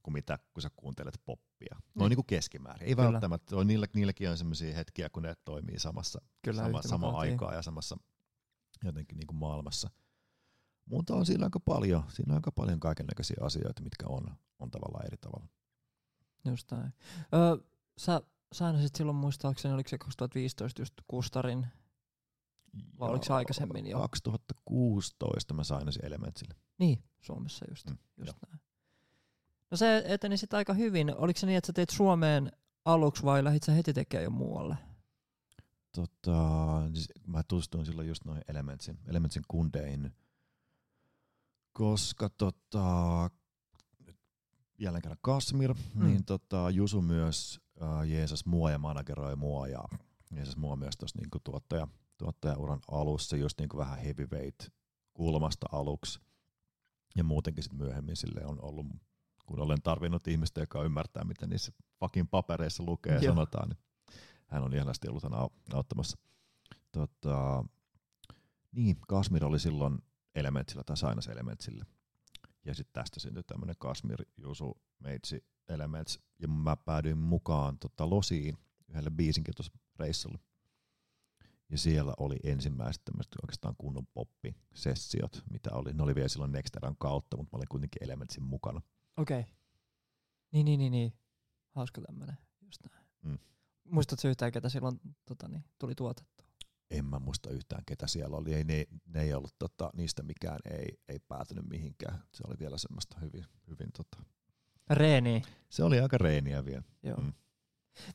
kuin mitä, kun sä kuuntelet poppia. Noin mm. niin kuin keskimäärin. Ei Kyllä. välttämättä, on, niillä, niilläkin on sellaisia hetkiä, kun ne toimii samassa, Kyllä, sama, sama aikaa ja samassa jotenkin niin kuin maailmassa. Mutta on siinä aika paljon, siinä on aika paljon kaikenlaisia asioita, mitkä on, on tavallaan eri tavalla. Just näin. Öö, sä sainasit silloin muistaakseni, oliko se 2015 just Kustarin, vai oliko se aikaisemmin jo? 2016 mä sainasin Elementsille. Niin, Suomessa just, mm, just näin. No se eteni sitten aika hyvin. Oliko se niin, että sä teit Suomeen aluksi vai lähdit sä heti tekemään jo muualle? Tota, siis mä tutustuin silloin just noin Elementsin, Elementsin kundeihin, koska tota, jälleen kerran Kasmir, mm. niin tota, Jusu myös uh, Jeesus mua ja manageroi mua ja Jeesus mua myös tuossa niinku tuottaja, tuottajauran alussa just niinku vähän heavyweight kulmasta aluksi. Ja muutenkin sitten myöhemmin sille on ollut, kun olen tarvinnut ihmistä, joka ymmärtää, mitä niissä fucking papereissa lukee ja sanotaan, niin hän on ihanasti ollut aina auttamassa. Tota, niin, Kasmir oli silloin Elementsillä tai Sainas Elementsillä. Ja sitten tästä syntyi tämmöinen Kasmir, Jusu, Meitsi, Elements, ja mä päädyin mukaan tota, Losiin yhdelle biisinkin tuossa reissulla. Ja siellä oli ensimmäiset tämmöiset oikeastaan kunnon poppisessiot, mitä oli. Ne oli vielä silloin Nexteran kautta, mutta mä olin kuitenkin Elementsin mukana. Okei. Okay. Niin, niin, niin, niin. Hauska tämmönen. Just näin. Mm. Muistatko yhtään, ketä silloin tota, niin, tuli tuotettua? En mä muista yhtään, ketä siellä oli. Ei, ne, ne ei ollut, tota, niistä mikään ei, ei päätynyt mihinkään. Se oli vielä semmoista hyvin, hyvin tota, Reeni. Se oli aika reeniä vielä. Joo. Mm.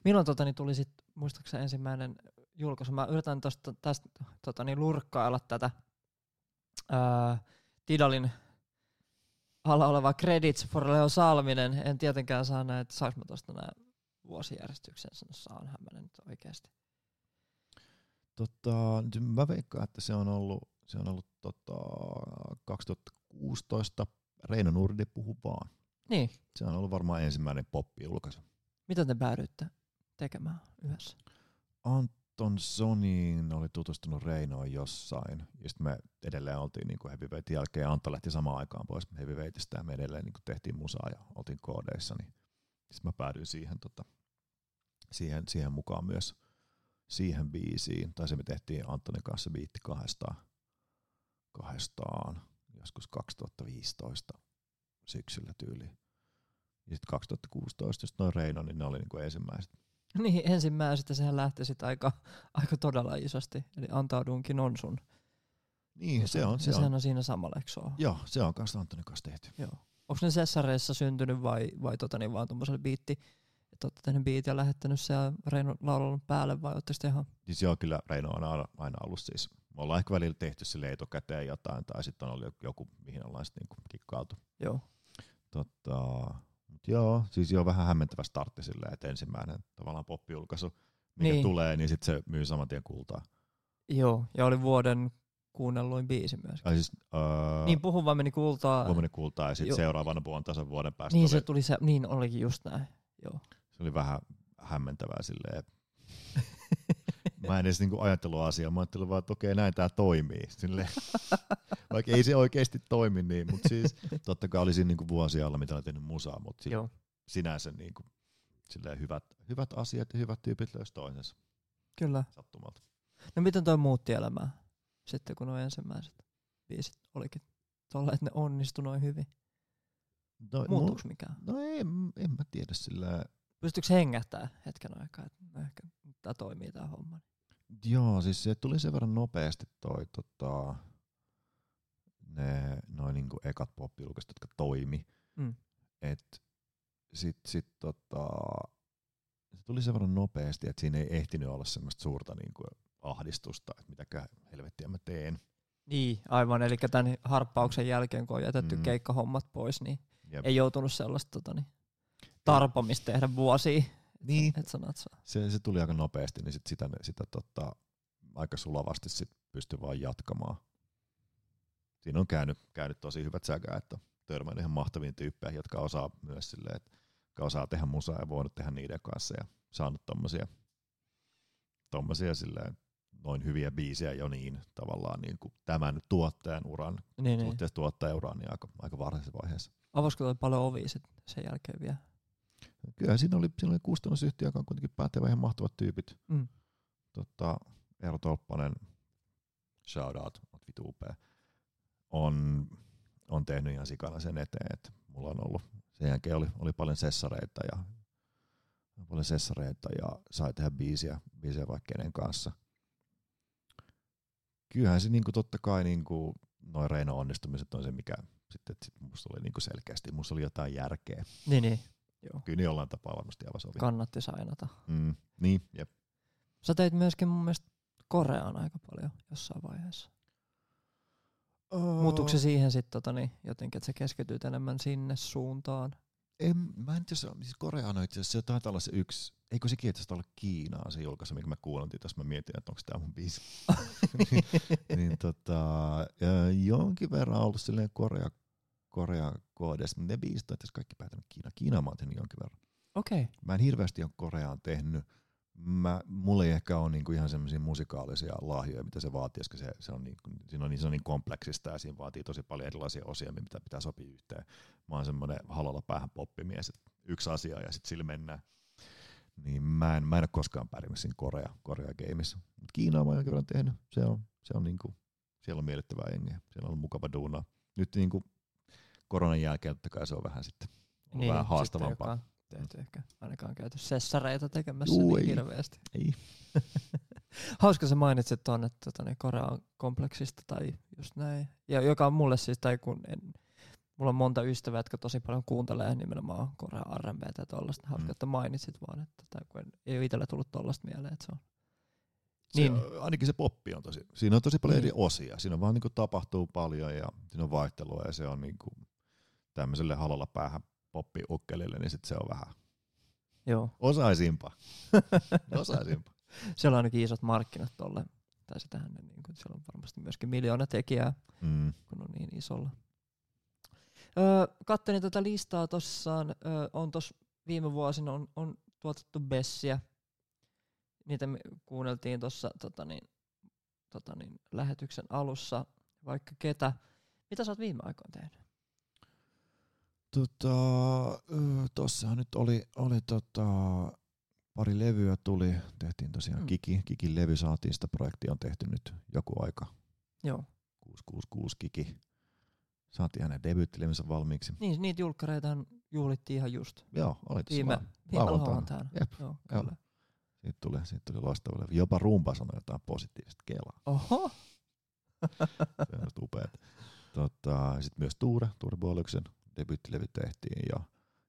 Milloin tota, niin tuli sit, muistaakseni ensimmäinen julkaisu? Mä yritän tosta, tästä tota, niin lurkkailla tätä ää, Tidalin alla oleva Credits for Leo Salminen. En tietenkään saa näitä, että saanko mä tosta nää vuosijärjestyksen sanoa, on hämmöinen nyt oikeasti. Tota, mä veikkaan, että se on ollut, se on ollut tota, 2016 Reino Nurdi puhu vaan. Niin. Se on ollut varmaan ensimmäinen poppi-julkaisu. Mitä te päädyitte tekemään yhdessä? Anton Soniin oli tutustunut Reinoon jossain, ja sitten me edelleen oltiin niin Heavyweightin jälkeen, Antto lähti samaan aikaan pois Heavyweightistä, ja me edelleen niin tehtiin musaa ja oltiin koodeissa, niin sitten mä päädyin siihen, tota, siihen, siihen mukaan myös siihen biisiin, tai se me tehtiin Antonin kanssa biitti kahdestaan, kahdestaan joskus 2015 syksyllä tyyliin. Ja sitten 2016 just noin Reino, niin ne oli niinku ensimmäiset. Niin, ensimmäisestä sehän lähti sitten aika, aika todella isosti. Eli antaudunkin on sun. Niin, se on. Se, Se sehän on. on siinä samalla, eikö? Joo, se on kanssa Antonin kanssa tehty. Joo. Onko ne sessareissa syntynyt vai, vai tota niin vaan tuommoiselle biitti, että olette tehnyt biitin ja lähettänyt se ja Reino laulanut päälle vai ootte sitten ihan... Siis joo, kyllä Reino on aina, aina ollut siis. Me ollaan ehkä välillä tehty sille etukäteen jotain, tai sitten on ollut joku, mihin ollaan sitten niinku kikkailtu. Joo. Tota, mut joo, siis joo vähän hämmentävä startti silleen, että ensimmäinen tavallaan pop-julkaisu, mikä Niin. tulee, niin sitten se myy saman tien kultaa. Joo, ja oli vuoden kuunnelluin biisi myös. Siis, öö, Niin puhun vaan meni kultaa. huomenna kultaa ja sitten seuraavana vuonna tasan vuoden päästä Niin oli, se tuli se, niin olikin just näin. Joo. se oli vähän hämmentävää silleen. Mä en edes niinku ajatellut asiaa, mä ajattelin vaan, että okei näin tää toimii. Silleen, vaikka ei se oikeasti toimi niin, mutta siis totta kai oli siinä niinku vuosia alla, mitä olen tehnyt musaa, mutta Joo. sinänsä niinku, silleen hyvät, hyvät asiat ja hyvät tyypit löysi toisensa Kyllä. sattumalta. No miten toi muutti elämää sitten kun nuo ensimmäiset biisit olikin tuolla, että ne onnistui noin hyvin? No, Muuttuuko mikään? No en, en mä tiedä sillä. Pystyykö hengähtää hetken aikaa, että no ehkä tämä toimii tämä homma? Joo, siis se tuli sen verran nopeasti toi tota, ne noin niinku ekat pop jotka toimi. Mm. Et sit, sit tota, se tuli sen verran nopeasti, että siinä ei ehtinyt olla semmoista suurta niinku ahdistusta, että mitäkään helvettiä mä teen. Niin, aivan. Eli tämän harppauksen jälkeen, kun on jätetty mm. Mm. keikkahommat pois, niin Ja ei joutunut sellaista tota, niin, tarpomista tehdä vuosia. Niin. Et sanat saa. se, se tuli aika nopeasti, niin sit sitä, sitä tota, aika sulavasti sit pystyi vaan jatkamaan. Siinä on käynyt, käynyt tosi hyvät säkä, että törmännyt ihan mahtaviin tyyppeihin, jotka osaa myös silleen, että jotka osaa tehdä musaa ja voinut tehdä niiden kanssa ja saanut tommosia, tommosia silleen, noin hyviä biisejä jo niin tavallaan niin kuin tämän tuottajan uran, Niin, niin. suhteessa tuottajan uran niin aika, aika varhaisessa vaiheessa. Avasko toi paljon ovia sit sen jälkeen vielä? Kyllä siinä oli, siinä oli kustannusyhtiö, joka on kuitenkin päättävä ihan mahtavat tyypit. Mm. tota, Eero Tolppanen, shout out, oot vitu upea, on, on tehnyt ihan sikana sen eteen, että mulla on ollut, sen jälkeen oli, oli paljon sessareita ja paljon sessareita ja sai tehdä biisiä, biisiä vaikka kenen kanssa. Kyllähän se niinku totta kai niinku, noin Reino onnistumiset on se, mikä sitten sit musta oli niinku selkeästi, musta oli jotain järkeä. Niin, niin. Joo. Kyllä ne jollain tapaa varmasti avasi ovi. Kannatti sainata. Mm, niin, jep. Sä teit myöskin mun mielestä Koreaan aika paljon jossain vaiheessa. Muuttuuko se siihen sitten tota, niin, jotenkin, että sä keskityt enemmän sinne suuntaan? En, mä en tiedä, siis Koreana itse asiassa se taitaa olla se yksi, eikö sekin itse asiassa olla Kiinaa se julkaisu, mikä mä kuulontiin tässä, mä mietin, että onko tämä mun biisi. niin, niin tota, jonkin verran ollut silleen Korea, Korea koodessa, mutta ne biisit on kaikki päätänyt Kiina. Kiinaa mä oon tehnyt jonkin verran. Okei. Okay. Mä en hirveästi ole Koreaan tehnyt. Mä, mulla ei ehkä ole niinku ihan semmoisia musikaalisia lahjoja, mitä se vaatii, koska se, se on, niin, siinä on, niin, se on niin kompleksista ja siinä vaatii tosi paljon erilaisia osia, mitä pitää sopia yhteen. Mä oon semmoinen halolla päähän poppimies, että yksi asia ja sitten sillä mennään. Niin mä en, mä en ole koskaan pärjännyt siinä Korea, Korea gameissa. Mut Kiinaa mä oon jonkin verran tehnyt. Se on, se on niinku, siellä on miellyttävää jengiä. Siellä on mukava duunaa. Nyt niinku koronan jälkeen totta kai se on vähän sitten niin, vähän haastavampaa. Sitten, on tehty ehkä ainakaan käyty sessareita tekemässä Juu, niin ei. hirveästi. Ei. Hauska sä mainitsit tuon, että tota, niin Korea on kompleksista tai just näin. Ja joka on mulle siis, tai kun en, mulla on monta ystävää, jotka tosi paljon kuuntelee nimenomaan Korea R&Btä ja tollaista. Hauska, Mm. että mainitsit vaan, että tai kun en, ei ole itsellä tullut tollasta mieleen, että se on. Se, Niin. niin. ainakin se poppi on tosi, siinä on tosi paljon Niin. eri osia. Siinä on vaan niinku tapahtuu paljon ja siinä on vaihtelua ja se on niinku tämmöiselle halolla päähän poppiukkelille, niin sit se on vähän Joo. osaisimpa. osaisimpa. Siellä on ainakin isot markkinat tolle, tai sitähän ne, niin kuin, siellä on varmasti myöskin miljoona tekijää, Mm. kun on niin isolla. Öö, kattelin tätä listaa tossaan, öö, on tos viime vuosina on, on tuotettu Bessiä. Niitä me kuunneltiin tuossa tota niin, tota niin, lähetyksen alussa, vaikka ketä. Mitä sä oot viime aikoina tehnyt? Tota, tossahan nyt oli, oli tota, pari levyä tuli, tehtiin tosiaan Mm. Kiki, Kikin levy saatiin, sitä projektia on tehty nyt joku aika, Joo. 666 Kiki. Saatiin hänen debyyttilevynsä valmiiksi. Niin, niitä julkkareitahan juhlittiin ihan just Joo, oli viime, viime lauantaina. Jep, Joo, joo. kyllä. Siitä tuli, siitä tuli loistava levy. Jopa rumpa sanoi jotain positiivista kelaa. Oho, Se on upeat. Tota, sitten myös Tuure, Tuure Bollyksen debyyttilevy tehtiin ja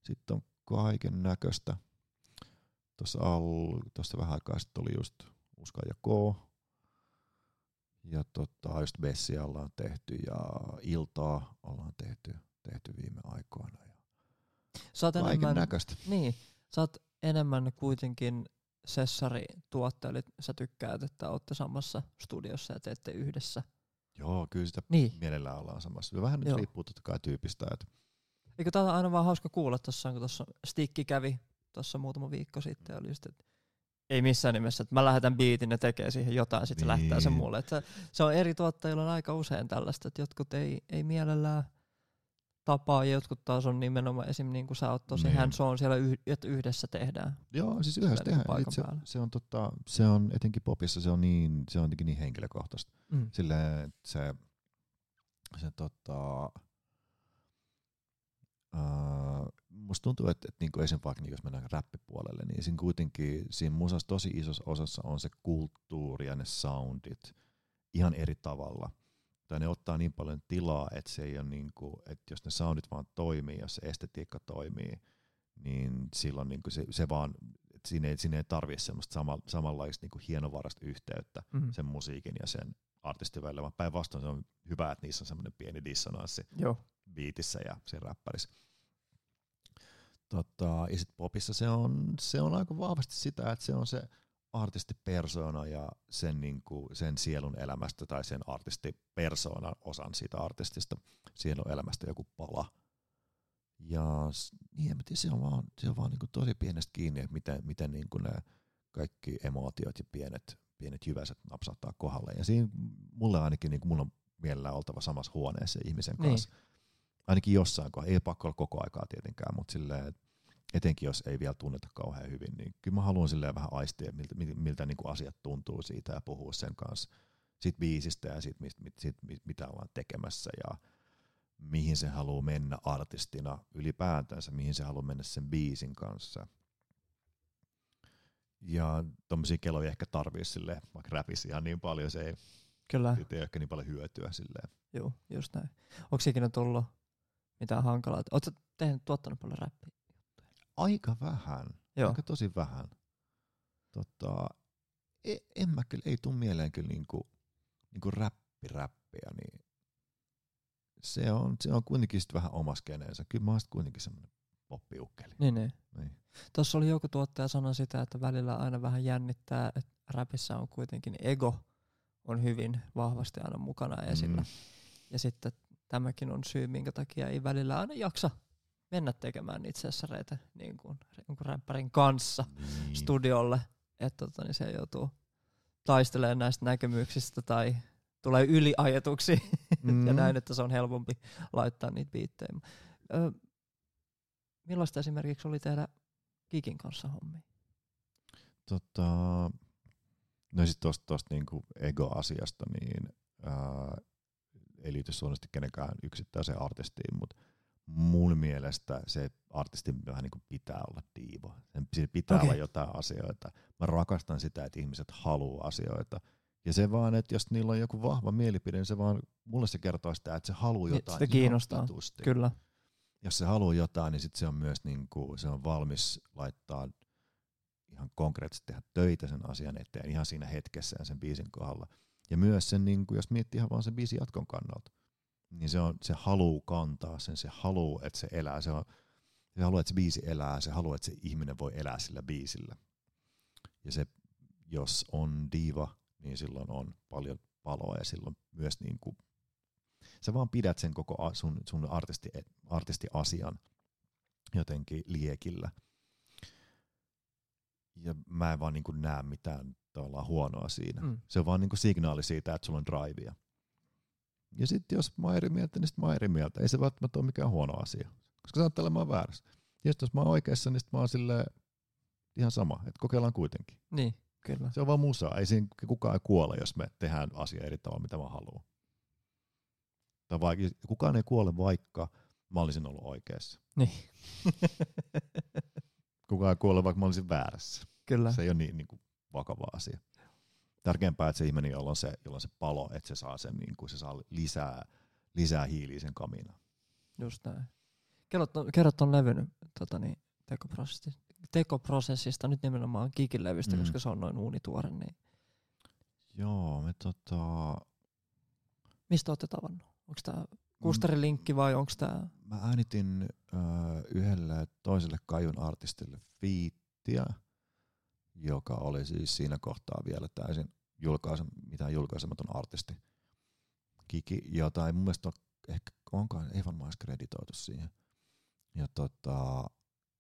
sitten on kaiken näköistä. Tuossa al, tossa vähän aikaa sitten oli just Uska ja K. Ja tota, just Bessia ollaan tehty ja Iltaa ollaan tehty, tehty viime aikoina. Ja sä oot kaiken enemmän, näköistä. niin, sä oot enemmän kuitenkin sessari tuottaja, eli sä tykkäät, että olette samassa studiossa ja teette yhdessä. Joo, kyllä sitä Niin, mielellään ollaan samassa. Vähän nyt Joo. riippuu totta kai tyypistä. Että eikö tää on aina vaan hauska kuulla tossa, kun tuossa Stikki kävi tuossa muutama viikko sitten oli just, että ei missään nimessä, että mä lähetän biitin ja tekee siihen jotain, sitten se Niin. lähtää sen mulle. Että se on eri tuottajilla on aika usein tällaista, että jotkut ei, ei mielellään tapaa ja jotkut taas on nimenomaan esim. niin kuin sä oot tosi Niin. hands on siellä, yh- että yhdessä tehdään. Joo, siis yhdessä tehdään. paikan Se, se, on, tota, se on etenkin popissa, se on niin, se on jotenkin niin henkilökohtaista. Mm. Silleen, että se, se tota, uh, musta tuntuu, että, että niinku esim. vaikka niinku jos mennään räppipuolelle, niin siinä kuitenkin siinä musassa tosi isossa osassa on se kulttuuri ja ne soundit ihan eri tavalla. Tai ne ottaa niin paljon tilaa, että se ei ole niinku, että jos ne soundit vaan toimii, jos se estetiikka toimii, niin silloin niinku se, se vaan, että siinä ei, siinä ei tarvitse semmoista sama, samanlaista niinku hienovarasta yhteyttä Mm. sen musiikin ja sen artistin välillä, vaan päinvastoin se on hyvä, että niissä on semmoinen pieni dissonanssi Joo. biitissä ja siinä räppärissä. Tota, ja sitten popissa se on, se on aika vahvasti sitä, että se on se artistipersona ja sen, niinku, sen sielun elämästä tai sen artistipersoonan osan siitä artistista sielun elämästä joku pala. Ja niin, en tiedä, se on vaan, se on vaan niinku tosi pienestä kiinni, että miten, miten niinku ne kaikki emootiot ja pienet, pienet jyväset napsahtaa kohdalle. Ja siinä mulle ainakin, niinku, mulla on mielellään oltava samassa huoneessa ihmisen Niin. kanssa. Ainakin jossain kohdassa. Ei pakko olla koko aikaa tietenkään, mutta silleen, että etenkin jos ei vielä tunneta kauhean hyvin, niin kyllä mä haluan silleen vähän aistia, miltä, miltä, niin kuin asiat tuntuu siitä ja puhua sen kanssa siitä biisistä ja siitä, mit, mit, siitä mit, mitä ollaan tekemässä ja mihin se haluaa mennä artistina ylipäätänsä, mihin se haluaa mennä sen biisin kanssa. Ja tommosia keloja ehkä tarvii silleen, vaikka räpisi ihan niin paljon, se ei, Kyllä, siitä ei ehkä niin paljon hyötyä silleen. joo, just näin. Onko ikinä tullut mitään hankalaa? Oletko tehnyt, tuottanut paljon räppiä? Aika vähän. Joo. Aika tosi vähän. Tota, e, en mä kyllä, ei tuu mieleen kyllä niinku, niinku räppi räppiä, niin se on, se on kuitenkin sit vähän oma skeneensä. Kyllä mä oon kuitenkin semmonen poppiukkeli. Niin, niin. Niin. Tuossa oli joku tuottaja sanoi sitä, että välillä aina vähän jännittää, että räpissä on kuitenkin ego on hyvin vahvasti aina mukana esillä. Mm. Ja sitten tämäkin on syy, minkä takia ei välillä aina jaksa mennä tekemään niitä sessareita niin kuin jonkun räppärin kanssa Niin. studiolle, että tota, niin se joutuu taistelemaan näistä näkemyksistä tai tulee yliajetuksi Mm. ja näin, että se on helpompi laittaa niitä biittejä. Ö, millaista esimerkiksi oli tehdä Kikin kanssa hommia? Tota, no sit tosta, tosta niinku ego-asiasta, niin ää, ei liity suunnasti kenenkään yksittäiseen artistiin, mutta mun mielestä se artisti vähän niin kuin pitää olla diiva. Sen siinä pitää Okei. olla jotain asioita. Mä rakastan sitä, että ihmiset haluaa asioita. Ja se vaan, että jos niillä on joku vahva mielipide, niin se vaan, mulle se kertoo sitä, että se haluaa Niin, jotain sitä kiinnostaa. vitusti. Kyllä. Jos se haluaa jotain, niin sit se on myös niin kuin, se on valmis laittaa ihan konkreettisesti tehdä töitä sen asian eteen ihan siinä hetkessä ja sen biisin kohdalla. Ja myös sen, niin kuin, jos miettii ihan vaan sen biisin jatkon kannalta, niin se, on, se haluu kantaa sen, se haluu, että se elää, se, on, se haluaa, että se biisi elää, se haluaa, että se ihminen voi elää sillä biisillä. Ja se, jos on diiva, niin silloin on paljon paloa ja silloin myös niin kuin, sä vaan pidät sen koko sun, sun artisti, artistiasian jotenkin liekillä. Ja mä en vaan niin kuin näe mitään tavallaan huonoa siinä. Mm. Se on vaan niin kuin signaali siitä, että sulla on drivea. Ja sitten jos mä oon eri mieltä, niin sit mä oon eri mieltä. Ei se välttämättä ole mikään huono asia. Koska saattaa oon väärässä. Ja sit jos mä oon oikeassa, niin sit mä oon silleen ihan sama, että kokeillaan kuitenkin. Niin, kyllä. Se on vaan musaa. Ei siinä kukaan ei kuole, jos me tehdään asia eri tavalla, mitä mä haluan. Tai vaikka, kukaan ei kuole, vaikka mä olisin ollut oikeassa. Niin. Kukaan ei kuole, vaikka mä olisin väärässä. kyllä. Se ei ole niin, niin kuin vakava asia. Tärkeämpää, että se ihminen, jolla on se, jolla on se palo, että se saa, sen, niin kuin, se saa lisää, lisää hiiliä sen kaminaan. Just näin. Kerro, ton levyn tota niin, tekoprosessista, tekoprosessista, nyt nimenomaan Kikin levystä, Mm. koska se on noin uunituore, niin Joo, me tota, mistä olette tavannut? Onko tämä Kustarin linkki vai onko tämä... mä äänitin ö, yhdelle toiselle kajun artistille fiittiä, joka oli siis siinä kohtaa vielä täysin julkaise, mitään julkaisematon artisti. Kiki, jota ei mun mielestä ole, ehkä onkaan, ei varmaan edes kreditoitu siihen. Ja tota,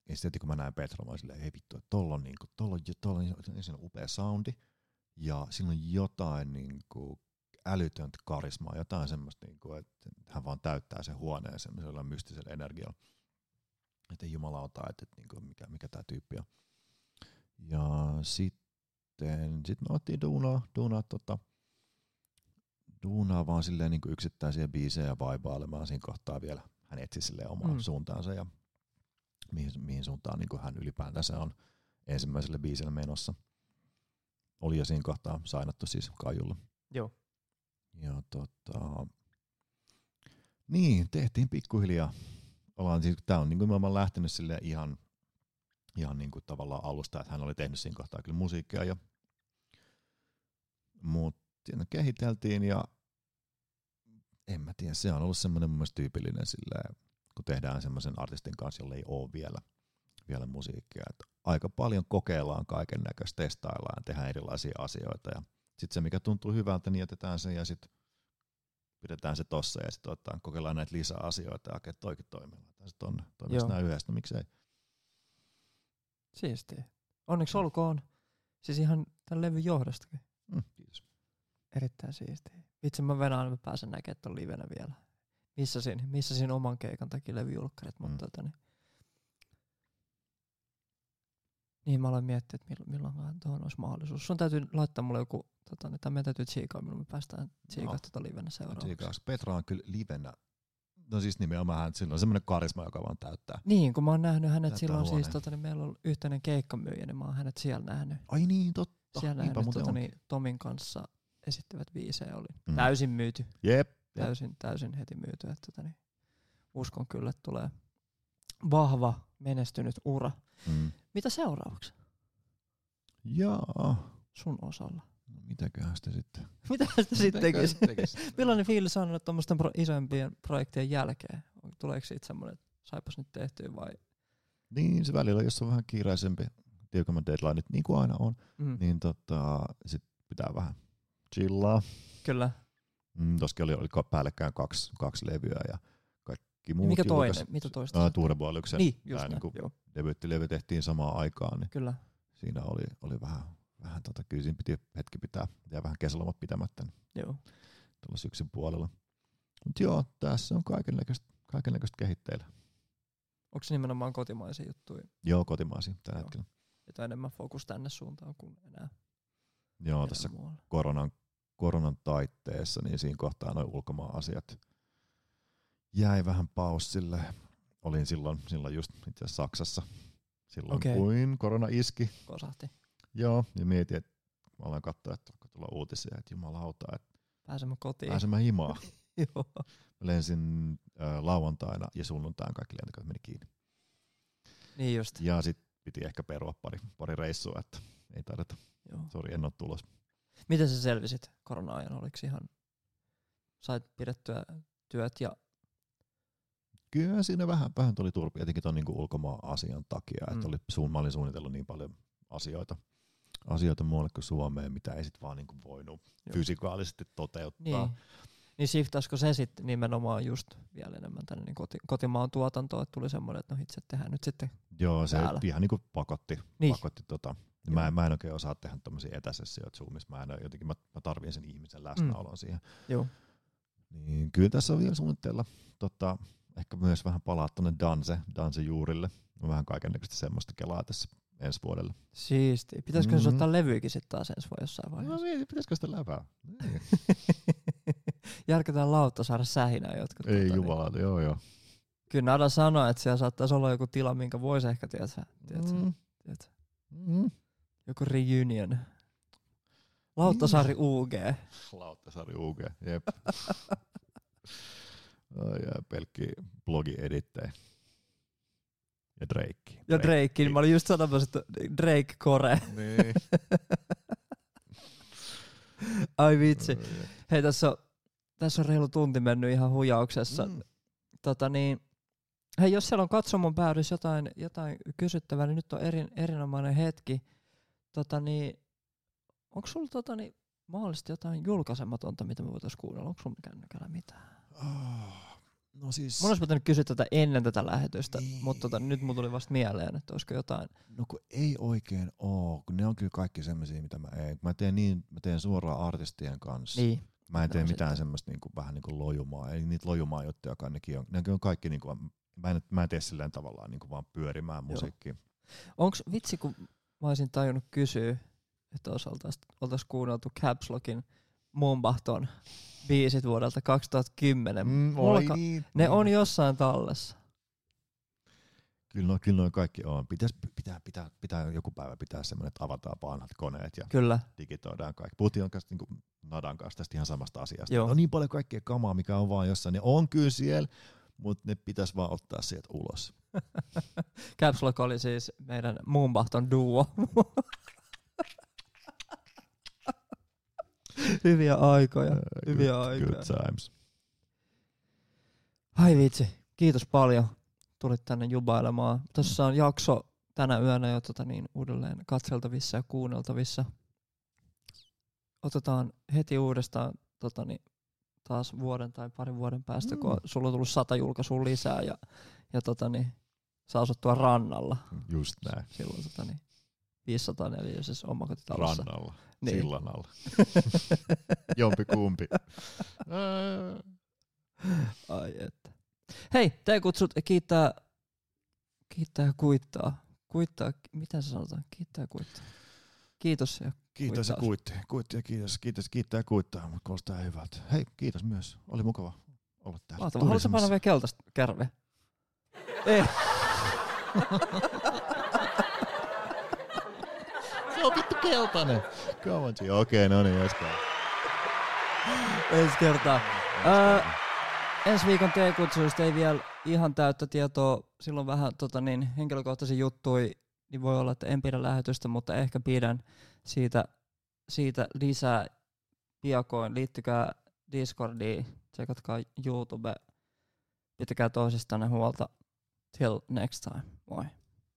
ja sitten kun mä näin Petra, mä silleen, ei vittu, että tolla on, niinku, tolla on, tolla on, siinä on upea soundi, ja siinä on jotain niinku, älytöntä karismaa, jotain semmoista, niinku, että hän vaan täyttää sen huoneen semmoisella mystisellä energialla. Että ei jumalauta, että, että niinku, mikä, mikä tämä tyyppi on. Ja sitten sit me otettiin duunaa, duunaa, tota, duunaa vaan silleen niinku yksittäisiä biisejä vaibailemaan siinä kohtaa vielä. Hän etsi silleen omaa mm. Suuntaansa ja mihin, mihin suuntaan niinku hän ylipäätänsä on ensimmäiselle biisille menossa. Oli jo siinä kohtaa sainattu siis Kaijulla. Joo. Ja tota, niin, tehtiin pikkuhiljaa. Ollaan siis, tää on niinku me ollaan lähtenyt sille ihan, ihan niinku tavallaan alusta, että hän oli tehnyt siinä kohtaa kyllä musiikkia ja mutta kehiteltiin ja en mä tiedä, se on ollut semmoinen mun mielestä tyypillinen silleen, kun tehdään semmoisen artistin kanssa, jolla ei ole vielä, vielä musiikkia. Et aika paljon kokeillaan kaiken näköistä, testaillaan, tehdään erilaisia asioita ja sitten se, mikä tuntuu hyvältä, niin jätetään se ja sitten pidetään se tossa ja sitten kokeillaan näitä lisää asioita ja okei, toikin toimii. Se tonne. Toimiks Joo. nämä yhdessä? No miksei? Siistiä. Onneksi olkoon. Siis ihan tämän levyn johdostakin. Erittäin siistiä. Vitsi mä venään, mä pääsen näkemään ton livenä vielä. Missasin, missasin oman keikan takia levyjulkkarit, mutta Mm. tota niin. Niin mä aloin miettiä, että milloin, milloin tuohon olisi mahdollisuus. Sun täytyy laittaa mulle joku, tota, niin, tai meidän täytyy tsiikaa, milloin me päästään tsiikaa No. tota livenä seuraavaksi. Tsiikaus. Petra on kyllä livenä. No siis nimenomaan hän, sillä on semmoinen karisma, joka vaan täyttää. Niin, kun mä oon nähnyt hänet Täyttää silloin siis, huoneen. tota, niin meillä on yhteinen keikkamyyjä, niin mä oon hänet siellä nähnyt. Ai niin, totta. Siellä Niinpä nähnyt tota, niin, Tomin kanssa esittävät biisejä oli. Mm. Täysin myyty. Jep. Täysin, täysin heti myyty. Että tota, niin, uskon kyllä, että tulee vahva, menestynyt ura. Mm. Mitä seuraavaksi Jaa. sun osalla? No, mitäköhän sitä sitten? Mitä sitä sitten tekisi? tekisi? Millainen fiilis on tuommoisten pro- isompien projektien jälkeen? Tuleeko siitä semmoinen, että saipas nyt tehtyä vai? niin, se välillä, jos on vähän kiireisempi, tiukemmat deadlineit, niin kuin aina on, Mm. niin tota, sit pitää vähän chillaa. Kyllä. Mm, toskin oli, oli päällekkäin kaksi, kaksi levyä ja kaikki muut Mikä toinen? julkaisu- Mitä toista? Oli se Niin, just näin. niinku Joo, debyyttilevy tehtiin samaan aikaan, niin kyllä. siinä oli, oli vähän, vähän tota, kyllä siinä piti hetki pitää ja vähän kesälomat pitämättä niin Joo. tuolla syksyn puolella. Mutta joo, tässä on kaikenlaista, kehitteillä. Onko se nimenomaan kotimaisia juttuja? Joo, kotimaisia tällä Joo. hetkellä. Että enemmän fokus tänne suuntaan kuin enää, Joo, tässä muualle. koronan, koronan taitteessa, niin siinä kohtaa noin ulkomaan asiat jäi vähän paussille. Olin silloin, silloin just itse Saksassa, silloin Okei. kuin korona iski. Kosahti. Joo, ja mietin, että mä aloin katsoa, että alkoi tulla uutisia, että jumalauta, että Pääsemme kotiin. pääsen mä himaan. Joo. Mä lensin äh, lauantaina ja sunnuntaina kaikki lentokentät meni kiinni. Niin just. Ja sit piti ehkä perua pari, pari reissua, että ei taideta. Joo. Sori, en oo tulos. Miten sä selvisit korona-ajan? Oliko ihan, sait pidettyä työt ja Kyllä siinä vähän, vähän tuli turpi, etenkin tuon niinku ulkomaan asian takia, Mm. että oli, suun, mä olin suunnitellut niin paljon asioita, asioita muualle kuin Suomeen, mitä ei sit vaan niinku voinut Joo. fysikaalisesti toteuttaa. Niin. Niin shiftaisiko se sitten nimenomaan just vielä enemmän tänne niin koti, kotimaan tuotantoon, että tuli semmoinen, että no itse tehdään nyt sitten. Joo, se täällä. ihan niinku pakotti. Niin. pakotti tota. Ja Mä, en- mä en oikein osaa tehdä tämmöisiä etäsessioita Zoomissa. Mä, en, jotenkin, mä, mä tarvitsen sen ihmisen läsnäolon mm. siihen. Joo. Niin, kyllä tässä on vielä suunnitteilla tota, ehkä myös vähän palaa tuonne Danse, Danse-juurille. On vähän kaikennäköistä semmoista kelaa tässä ensi vuodelle. Siisti. Pitäisikö mm-hmm. se ottaa levyykin sitten taas ensi vuonna jossain No vaiheessa? niin, pitäisikö sitä läpää? Niin. Järketään lautta saada sähinää jotkut. Ei tota, niin- joo joo. Kyllä Nada sanoi, että siellä saattaisi olla joku tila, minkä voisi ehkä, tiedätkö, Mm. tiedätkö, Mm. Joku reunion. Lauttasaari UG. Lauttasaari UG, jep. Jää, pelkki blogi-edittejä. Ja Drake. Ja Drake, niin mä olin just sanomassa, että Drake Kore. Niin. Ai vitsi. Hei, tässä on, tässä on reilu tunti mennyt ihan huijauksessa. Mm. Tota niin, hei, jos siellä on katsomon päädyssä jotain, jotain kysyttävää, niin nyt on eri, erinomainen hetki. Tota niin, onko sulla tota niin, mahdollisesti jotain julkaisematonta, mitä me voitaisiin kuunnella? Onko sulla kännykällä mitään? Ah, No siis, Mun olisi pitänyt kysyä tätä ennen tätä lähetystä, Niin. mutta tota, nyt mulla tuli vasta mieleen, että olisiko jotain. no kun ei oikein oo, kun ne on kyllä kaikki semmoisia, mitä mä en. Mä teen niin, mä teen suoraan artistien kanssa. Niin. Mä en tee No, mitään sitten. semmoista niinku, vähän niinku lojumaa. Ei niitä lojumaa juttuja, nekin on, nekin on kaikki niinku, mä en, mä en tee silleen tavallaan niinku vaan pyörimään musiikkia. Onko vitsi, kun mä olisin tajunnut kysyä, että oltaisiin oltais kuunneltu Caps Lockin Mumbahton biisit vuodelta 2010. Mulla ka- niin. ne on jossain tallessa. Kyllä, no, kyllä noin kaikki on. Pitäis, pitää, pitää, pitää joku päivä pitää semmoinen, että avataan vanhat koneet ja Kyllä. digitoidaan kaikki. Puhuttiin kanssa, niin kuin Nadan kanssa tästä ihan samasta asiasta. Joo. On niin paljon kaikkea kamaa, mikä on vaan jossain. Ne on kyllä siellä, mutta ne pitäisi vaan ottaa sieltä ulos. Caps Lock oli siis meidän Mumbahton duo. Hyviä aikoja. Hyviä good, aikoja. Good times. Ai vitsi, kiitos paljon. Tulit tänne jubailemaan. Tässä on jakso tänä yönä jo tota niin, uudelleen katseltavissa ja kuunneltavissa. Otetaan heti uudestaan tota niin, taas vuoden tai parin vuoden päästä, mm. kun sulla on tullut sata julkaisua lisää ja, ja tota niin, saa asuttua rannalla. Just näin. Silloin tota niin, 504 siis omakotitalossa. Rannalla. Niin. Sillan alla. Jompi kumpi. Ai että. Hei, te kutsut kiittää, kiittää ja kuittaa. Kuittaa, miten se sanotaan? Kiittää ja kuittaa. Kiitos ja Kiitos ja kuitti. Kuitti ja kiitos. Kiitos, kiittää ja kuittaa. Mutta kuulostaa hyvältä. Hei, kiitos myös. Oli mukava olla täällä. Mahtavaa. Haluatko painaa vielä keltaista kärveä? Ei. Se on vittu keltainen. Come on. Okei, no niin. Ensi kertaa. Ää, ensi viikon T-kutsuista ei vielä ihan täyttä tietoa. Silloin vähän tota niin, henkilökohtaisia juttui, niin voi olla, että en pidä lähetystä, mutta ehkä pidän siitä, siitä lisää piakoin. Liittykää Discordiin, tsekatkaa YouTube. Pitäkää toisistanne huolta. Till next time. Moi.